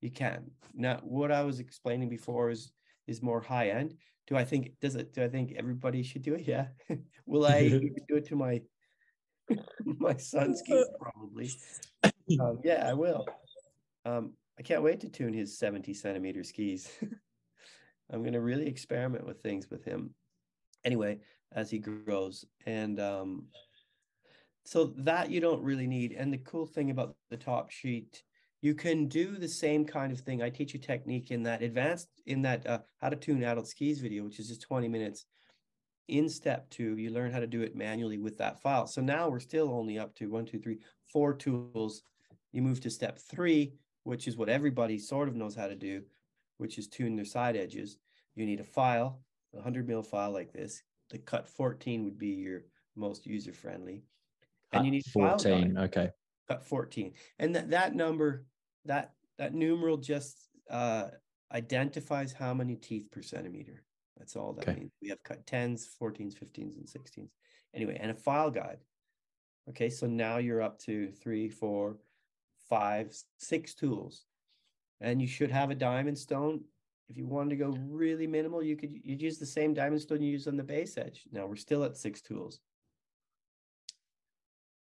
you can. Now, what I was explaining before is is more high end. Do I think does it? Do I think everybody should do it? Yeah. Will I do it to my my son's skis probably. Um, yeah, I will. Um, I can't wait to tune his 70 centimeter skis. I'm going to really experiment with things with him. Anyway, as he grows, and um, so that you don't really need. And the cool thing about the top sheet, you can do the same kind of thing. I teach a technique in that advanced in that uh, how to tune adult skis video, which is just 20 minutes in step two, you learn how to do it manually with that file. So now we're still only up to one, two, three, four tools. You move to step three, which is what everybody sort of knows how to do, which is tune their side edges. You need a file, a 100 mil file like this. The cut 14 would be your most user friendly. And you need 14. Okay. Cut 14. And that, that number, that that numeral just uh, identifies how many teeth per centimeter. That's all that okay. means. We have cut 10s, 14s, 15s, and 16s. Anyway, and a file guide. Okay, so now you're up to three, four, five, six tools. And you should have a diamond stone. If you wanted to go really minimal, you could you'd use the same diamond stone you use on the base edge. Now we're still at six tools.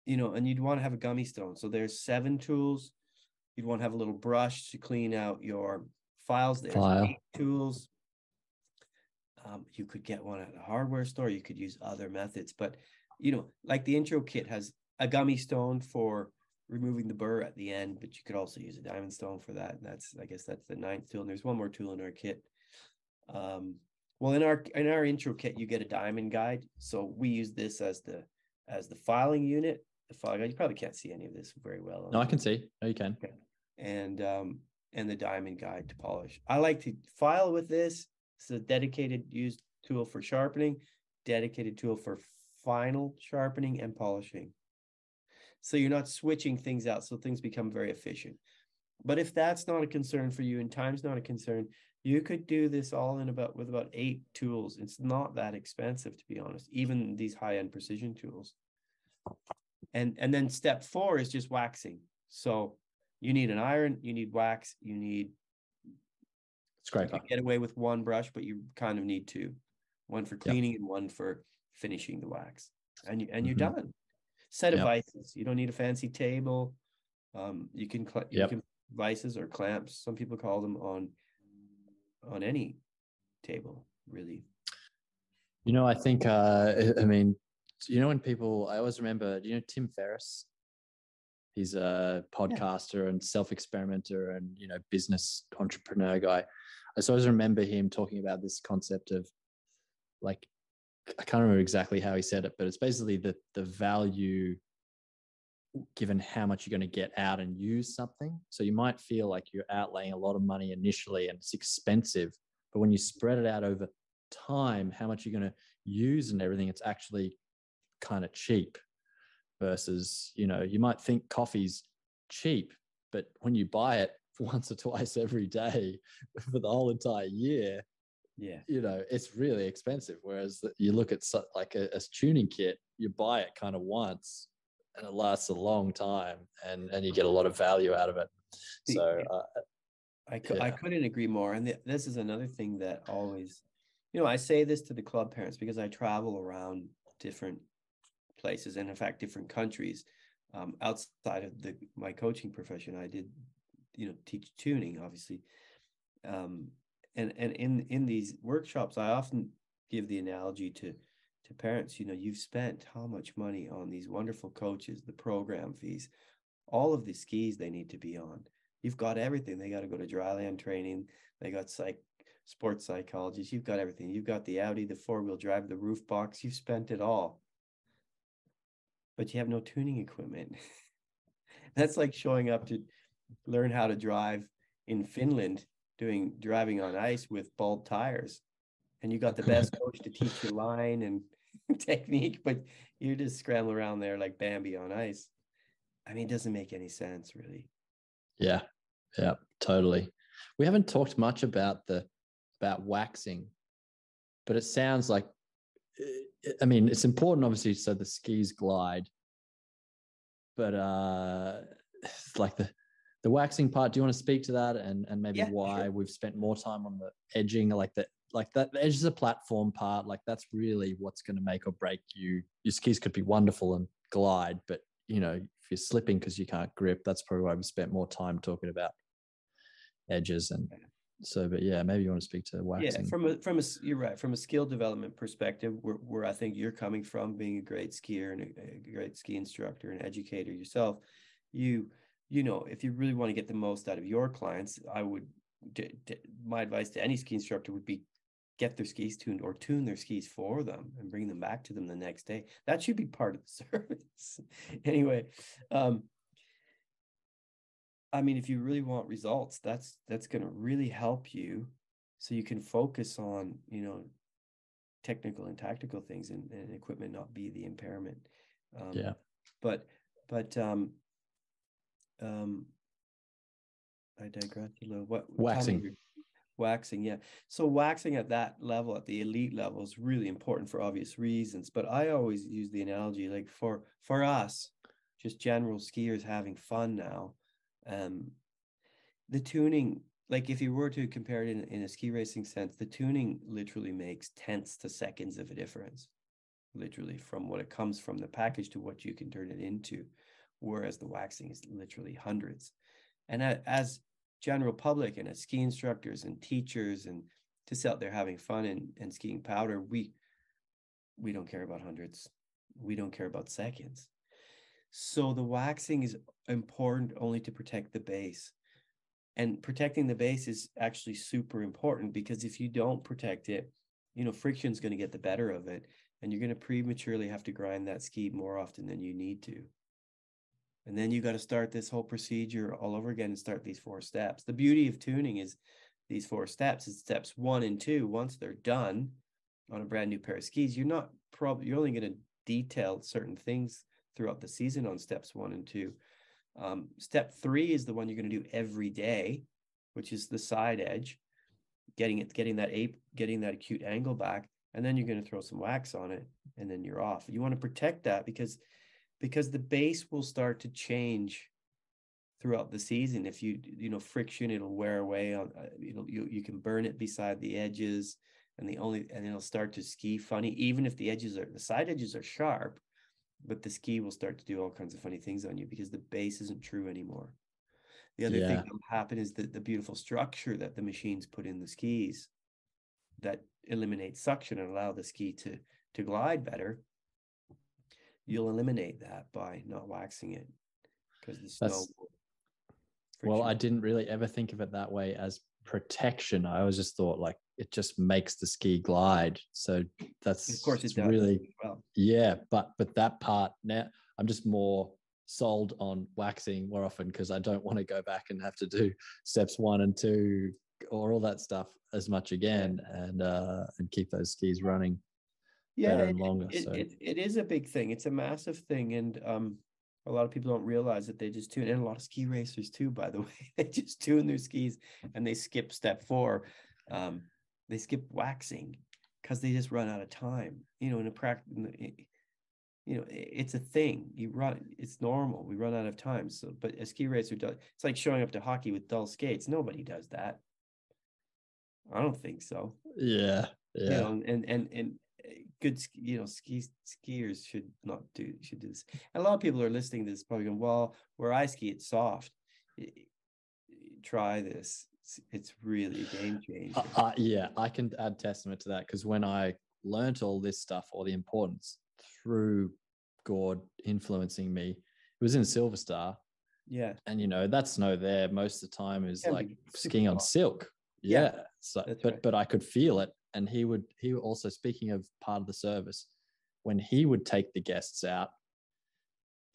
You know, and you'd want to have a gummy stone. So there's seven tools. You'd want to have a little brush to clean out your files. There's File. eight tools. Um, you could get one at a hardware store. You could use other methods, but you know, like the intro kit has a gummy stone for removing the burr at the end, but you could also use a diamond stone for that. And that's, I guess, that's the ninth tool. And there's one more tool in our kit. Um, well, in our in our intro kit, you get a diamond guide. So we use this as the as the filing unit. The file guide. You probably can't see any of this very well. No, I can see. No, you can. Okay. And um, and the diamond guide to polish. I like to file with this it's a dedicated used tool for sharpening, dedicated tool for final sharpening and polishing. So you're not switching things out, so things become very efficient. But if that's not a concern for you and time's not a concern, you could do this all in about with about eight tools. It's not that expensive, to be honest, even these high-end precision tools. And and then step four is just waxing. So you need an iron, you need wax, you need Scraper. get away with one brush, but you kind of need two, one for cleaning yep. and one for finishing the wax, and you and you're mm-hmm. done. Set of yep. vices. You don't need a fancy table. Um, you can cl- you yep. can vices or clamps. Some people call them on on any table, really. You know, I think. Uh, I mean, you know, when people, I always remember. Do You know, Tim Ferriss. He's a podcaster yeah. and self experimenter and you know business entrepreneur guy. I always remember him talking about this concept of like I can't remember exactly how he said it, but it's basically the the value given how much you're going to get out and use something. So you might feel like you're outlaying a lot of money initially and it's expensive, but when you spread it out over time, how much you're going to use and everything, it's actually kind of cheap versus, you know, you might think coffee's cheap, but when you buy it, once or twice every day for the whole entire year, yeah, you know, it's really expensive. Whereas you look at like a, a tuning kit, you buy it kind of once and it lasts a long time and, and you get a lot of value out of it. So, uh, I, yeah. I couldn't agree more. And th- this is another thing that always, you know, I say this to the club parents because I travel around different places and in fact different countries um, outside of the my coaching profession. I did you know teach tuning obviously um, and and in in these workshops i often give the analogy to to parents you know you've spent how much money on these wonderful coaches the program fees all of the skis they need to be on. You've got everything. They got to go to dryland training. They got psych sports psychologists you've got everything. You've got the audi the four-wheel drive the roof box. You've spent it all. But you have no tuning equipment. That's like showing up to learn how to drive in Finland doing driving on ice with bald tires. And you got the best coach to teach you line and technique, but you just scramble around there like Bambi on ice. I mean, it doesn't make any sense really. Yeah. Yeah, totally. We haven't talked much about the about waxing, but it sounds like eh, I mean, it's important obviously so the skis glide. But uh it's like the the waxing part do you want to speak to that and and maybe yeah, why sure. we've spent more time on the edging like that like that the edge is a platform part like that's really what's going to make or break you your skis could be wonderful and glide, but you know, if you're slipping because you can't grip, that's probably why we spent more time talking about edges and so. But yeah, maybe you want to speak to waxing. Yeah, from a from a you're right from a skill development perspective, where where I think you're coming from, being a great skier and a, a great ski instructor and educator yourself, you you know if you really want to get the most out of your clients, I would my advice to any ski instructor would be get their skis tuned or tune their skis for them and bring them back to them the next day. That should be part of the service. anyway, um, I mean, if you really want results, that's that's going to really help you, so you can focus on you know technical and tactical things and, and equipment not be the impairment. Um, yeah. But but um, um, I digress a little. What waxing? Waxing, yeah. So waxing at that level, at the elite level, is really important for obvious reasons. But I always use the analogy, like for for us, just general skiers having fun now. Um, the tuning, like if you were to compare it in, in a ski racing sense, the tuning literally makes tenths to seconds of a difference, literally from what it comes from the package to what you can turn it into, whereas the waxing is literally hundreds. And as general public and as ski instructors and teachers and just out there having fun and, and skiing powder, we we don't care about hundreds. We don't care about seconds. So the waxing is important only to protect the base. And protecting the base is actually super important because if you don't protect it, you know, friction is going to get the better of it. And you're going to prematurely have to grind that ski more often than you need to. And then you got to start this whole procedure all over again and start these four steps. The beauty of tuning is these four steps is steps one and two. Once they're done on a brand new pair of skis, you're not probably you're only going to detail certain things throughout the season on steps one and two. Um, step three is the one you're going to do every day, which is the side edge, getting it, getting that ape, getting that acute angle back, and then you're going to throw some wax on it, and then you're off. You want to protect that because because the base will start to change throughout the season. If you you know friction it'll wear away on uh, you it'll you, you can burn it beside the edges and the only and it'll start to ski funny even if the edges are the side edges are sharp but the ski will start to do all kinds of funny things on you because the base isn't true anymore. The other yeah. thing that will happen is that the beautiful structure that the machines put in the skis that eliminates suction and allow the ski to to glide better you'll eliminate that by not waxing it because the snow. well, I didn't really ever think of it that way as protection. I always just thought like it just makes the ski glide. So that's of course it's really well. Yeah, but but that part now I'm just more sold on waxing more often because I don't want to go back and have to do steps one and two or all that stuff as much again and uh and keep those skis running yeah and longer. It, so. it, it is a big thing. It's a massive thing, and um, a lot of people don't realize that they just tune, and a lot of ski racers too. By the way, they just tune their skis and they skip step four. Um, they skip waxing because they just run out of time. You know, in a practice, you know, it's a thing. You run, it's normal. We run out of time. So, but a ski racer does. It's like showing up to hockey with dull skates. Nobody does that. I don't think so. Yeah, yeah. You know, and and and good you know ski skiers should not do should do this. And a lot of people are listening to this probably going well where i ski it's soft. Try this. It's, it's really game changer. uh, uh, yeah i can add testament to that because when i learned all this stuff or the importance through gord influencing me it was in silver star. Yeah. And you know that snow there. Most of the time is like skiing on silk. Yeah, yeah. so but right. but i could feel it and he would he also speaking of part of the service when he would take the guests out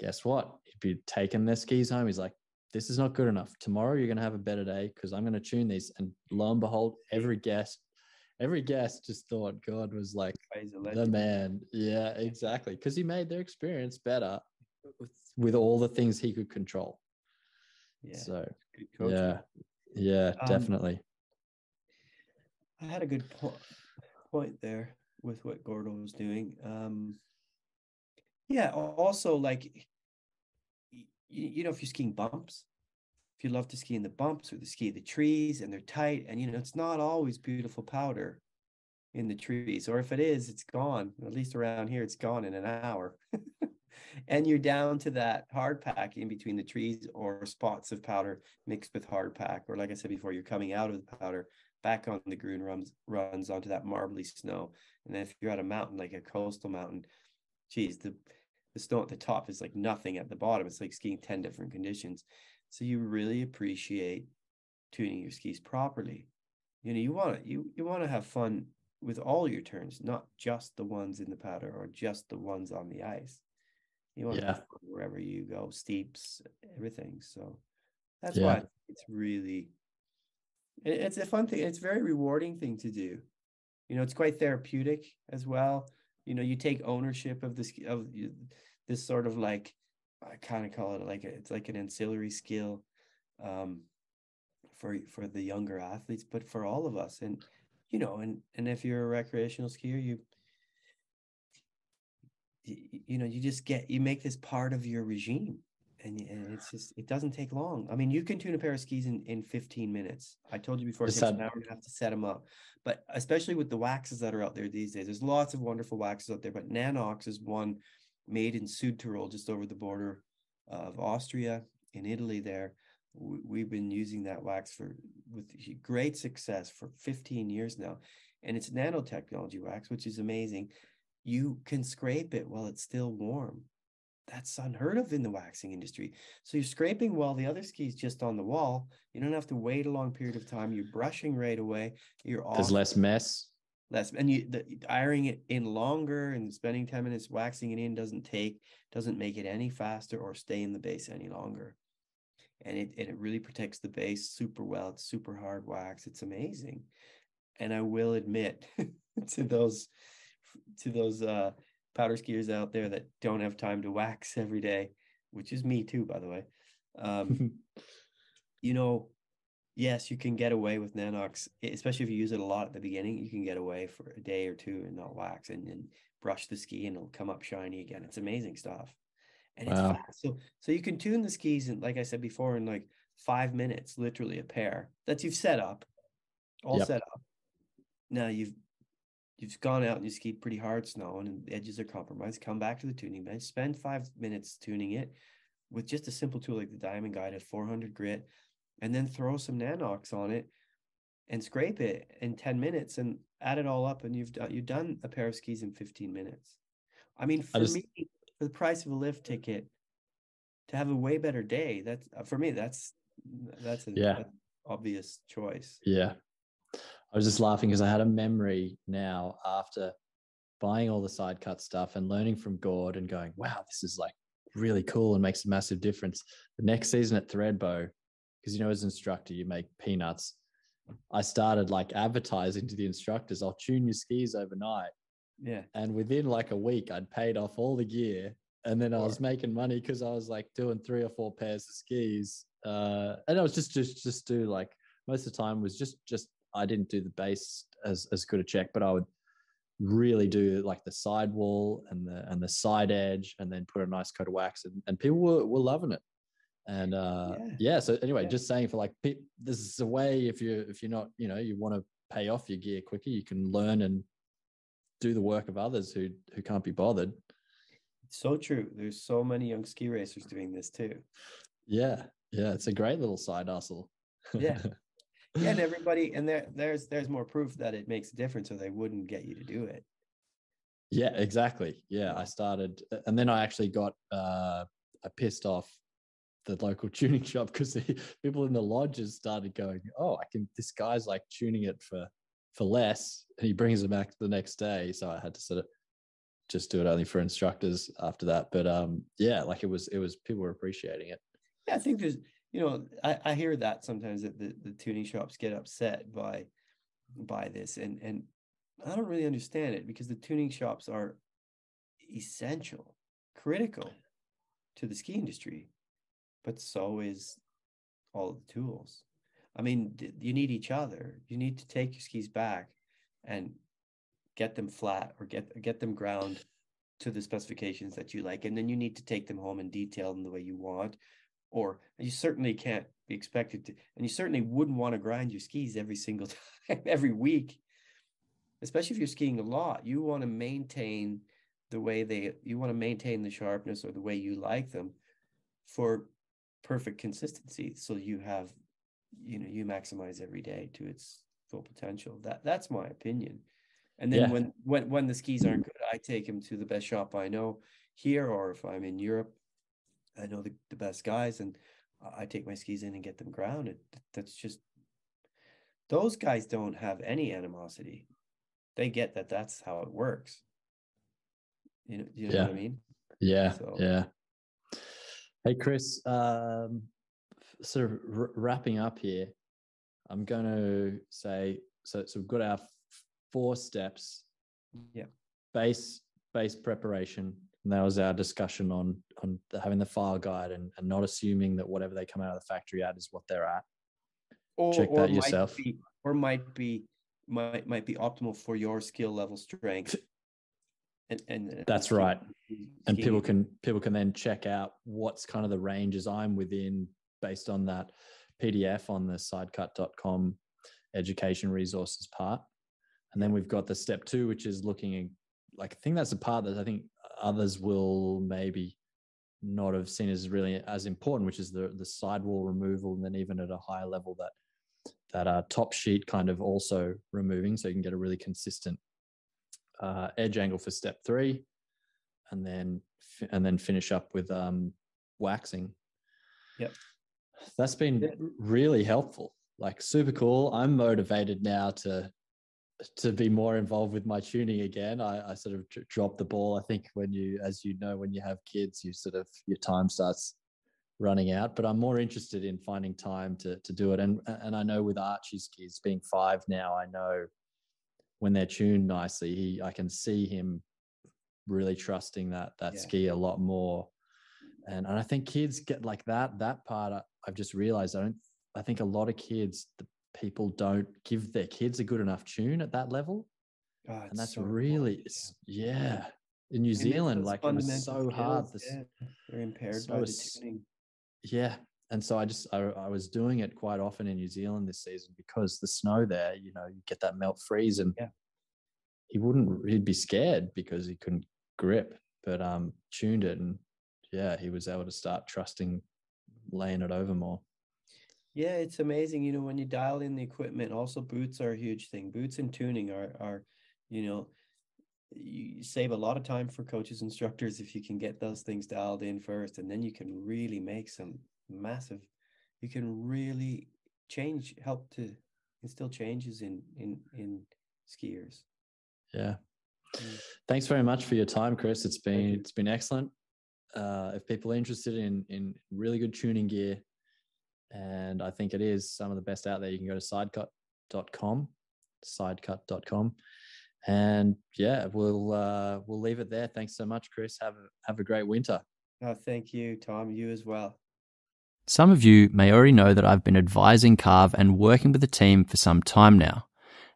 guess what? He'd be taking their skis home. He's like this is not good enough. Tomorrow you're going to have a better day because i'm going to tune these and lo and behold every guest every guest just thought Gord was like the man. Yeah exactly because he made their experience better with, with all the things he could control. Yeah. So yeah. Yeah um, definitely I had a good po- point there with what Gordo was doing. Um, yeah, also like you, you know, if you're skiing bumps, if you love to ski in the bumps or the ski the trees and they're tight, and you know, it's not always beautiful powder in the trees, or if it is, it's gone. At least around here, it's gone in an hour. and you're down to that hard pack in between the trees or spots of powder mixed with hard pack or like i said before you're coming out of the powder back on the groon runs runs onto that marbly snow and then if you're at a mountain like a coastal mountain geez the the snow at the top is like nothing at the bottom it's like skiing 10 different conditions so you really appreciate tuning your skis properly you know you want to you you want to have fun with all your turns not just the ones in the powder or just the ones on the ice you want yeah. to wherever you go, steeps, everything. So that's yeah. why it's really it's a fun thing. It's very rewarding thing to do. You know, it's quite therapeutic as well. You know, you take ownership of this of this sort of like I kind of call it like a, it's like an ancillary skill um, for for the younger athletes, but for all of us. And you know, and and if you're a recreational skier, you you know you just get you make this part of your regime and, and it's just it doesn't take long. I mean you can tune a pair of skis in, in 15 minutes. I told you before it takes an hour and a half to set them up. But especially with the waxes that are out there these days there's lots of wonderful waxes out there but nanox is one made in Südtirol just over the border of austria in italy there. We've been using that wax for with great success for 15 years now. And it's nanotechnology wax which is amazing. You can scrape it while it's still warm. That's unheard of in the waxing industry. So you're scraping while the other ski's just on the wall. You don't have to wait a long period of time. You're brushing right away. You're off. There's less mess. Less, and you the, ironing it in longer and spending 10 minutes waxing it in doesn't take, doesn't make it any faster or stay in the base any longer. And it, and it really protects the base super well. It's super hard wax. It's amazing. And I will admit to those to those uh, powder skiers out there that don't have time to wax every day, which is me too, by the way. Um, you know, yes, you can get away with Nanox, especially if you use it a lot at the beginning. You can get away for a day or two and not wax and, and brush the ski and it'll come up shiny again. It's amazing stuff. And wow. it's fast. So so you can tune the skis and like I said before, in like five minutes, literally a pair that you've set up, all yep. set up. Now you've you've gone out and you skied pretty hard snow and the edges are compromised, come back to the tuning bench, spend five minutes tuning it with just a simple tool like the Diamond Guide at 400 grit, and then throw some Nanox on it and scrape it in 10 minutes and add it all up and you've done you've done a pair of skis in 15 minutes. I mean, for I just, me, for the price of a lift ticket, to have a way better day, that's uh, for me, that's that's an yeah. obvious choice. Yeah. I was just laughing because I had a memory now after buying all the side cut stuff and learning from Gord and going, wow, this is like really cool and makes a massive difference. The next season at Thredbo, because you know, as an instructor, you make peanuts. I started like advertising to the instructors, I'll tune your skis overnight. Yeah. And within like a week, I'd paid off all the gear. And then I was making money because I was like doing three or four pairs of skis. Uh, and I was just just just do like most of the time was just just I didn't do the base as as good a check, but I would really do like the sidewall and the and the side edge, and then put a nice coat of wax, and, and people were, were loving it. And uh, yeah. yeah so anyway, yeah. just saying for like this is a way if you if you're not you know you want to pay off your gear quicker, you can learn and do the work of others who who can't be bothered. So true. There's so many young ski racers doing this too. Yeah, yeah, it's a great little side hustle. yeah, yeah, and everybody, and there, there's there's more proof that it makes a difference, or they wouldn't get you to do it. Yeah, exactly. Yeah, I started, and then I actually got uh, I pissed off the local tuning shop because the people in the lodges started going, "Oh, I can." This guy's like tuning it for for less, and he brings it back the next day. So I had to sort of just do it only for instructors after that. But um, yeah, like it was, it was people were appreciating it. Yeah, I think there's you know, I, I hear that sometimes that the, the tuning shops get upset by by this and and I don't really understand it because the tuning shops are essential, critical to the ski industry, but so is all the tools. I mean, you need each other. You need to take your skis back and get them flat or get get them ground to the specifications that you like, and then you need to take them home and detail them the way you want, or you certainly can't be expected to, and you certainly wouldn't want to grind your skis every single time, every week, especially if you're skiing a lot. You want to maintain the way they you want to maintain the sharpness or the way you like them for perfect consistency so you have you know you maximize every day to its full potential that that's my opinion and then Yeah. when when when the skis aren't good i take him to the best shop i know here or if i'm in europe i know the, the best guys and I- take my skis in and get them grounded that's just those guys don't have any animosity they get that that's how it works you know you know what i Yeah. mean Yeah, So- yeah. Hey, Chris. Um, sort of r- wrapping up here. I'm going to say so. So we've got our four steps. Yeah. Base base preparation. And that was our discussion on on having the file guide and, and not assuming that whatever they come out of the factory at is what they're at. or, Check or that might yourself. be- or might be might might be optimal for your skill level strength and and uh, That's right. and people can people can then check out what's kind of the ranges I'm within based on that PDF on the sidecut.com education resources part. And then we've got the step two, which is looking like I think that's the part that I think others will maybe not have seen as really as important, which is the the sidewall removal, and then even at a higher level that that uh, top sheet kind of also removing, so you can get a really consistent uh, edge angle for step three and then and then finish up with um waxing. Yep. that's been really helpful. Like super cool. I'm motivated now to to be more involved with my tuning again i, I sort of dr- dropped the ball. I think when you as you know when you have kids you sort of your time starts running out but i'm more interested in finding time to to do it. And and i know with archie's kids being five now i know when they're tuned nicely he i can see him really trusting that that Yeah. ski a lot more. And and i think kids get like that that part I, i've just realized i don't i think a lot of kids the people don't give their kids a good enough tune at that level. God, and that's so really important, yeah. in new miss zealand like it was so hard this yeah, they're impaired so by the it's- tuning. Yeah. And so i just I, I was doing it quite often in new zealand this season because the snow there you know you get that melt freeze and Yeah. he wouldn't he'd be scared because he couldn't grip but um tuned it and yeah he was able to start trusting laying it over more Yeah, it's amazing. You know, when you dial in the equipment, also boots are a huge thing. Boots and tuning are are, you know, you save a lot of time for coaches, instructors if you can get those things dialed in first, and then you can really make some massive. You can really change, help to instill changes in in in skiers. yeah Mm. thanks very much for your time chris it's been it's been excellent uh if people are interested in in really good tuning gear and i think it is some of the best out there you can go to sidecut.com sidecut.com and yeah we'll uh we'll leave it there thanks so much chris have a have a great winter Oh, thank you, Tom. You as well. Some of you may already know that I've been advising Carv and working with the team for some time now.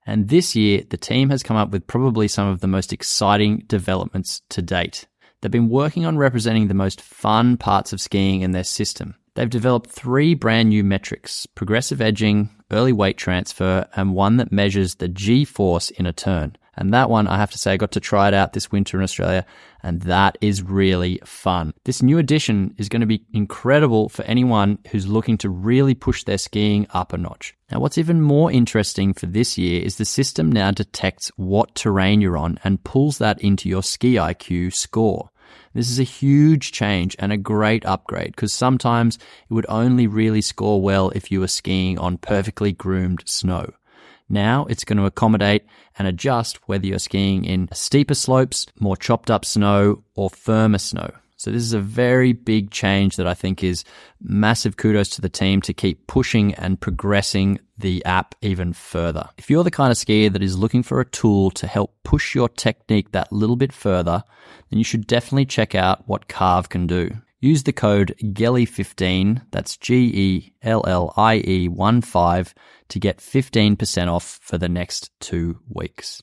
And this year, the team has come up with probably some of the most exciting developments to date. They've been working on representing the most fun parts of skiing in their system. They've developed three brand new metrics progressive edging, early weight transfer, and one that measures the G force in a turn. And that one, I have to say, I got to try it out this winter in Australia, and that is really fun. This new addition is going to be incredible for anyone who's looking to really push their skiing up a notch. Now, what's even more interesting for this year is the system now detects what terrain you're on and pulls that into your ski IQ score. This is a huge change and a great upgrade because sometimes it would only really score well if you were skiing on perfectly groomed snow. Now it's going to accommodate and adjust whether you're skiing in steeper slopes, more chopped up snow, or firmer snow. So this is a very big change that I think is massive kudos to the team to keep pushing and progressing the app even further. If you're the kind of skier that is looking for a tool to help push your technique that little bit further, then you should definitely check out what Carv can do. Use the code GELLIE15, that's G E L L I E 1 5, to get 15% off for the next two weeks.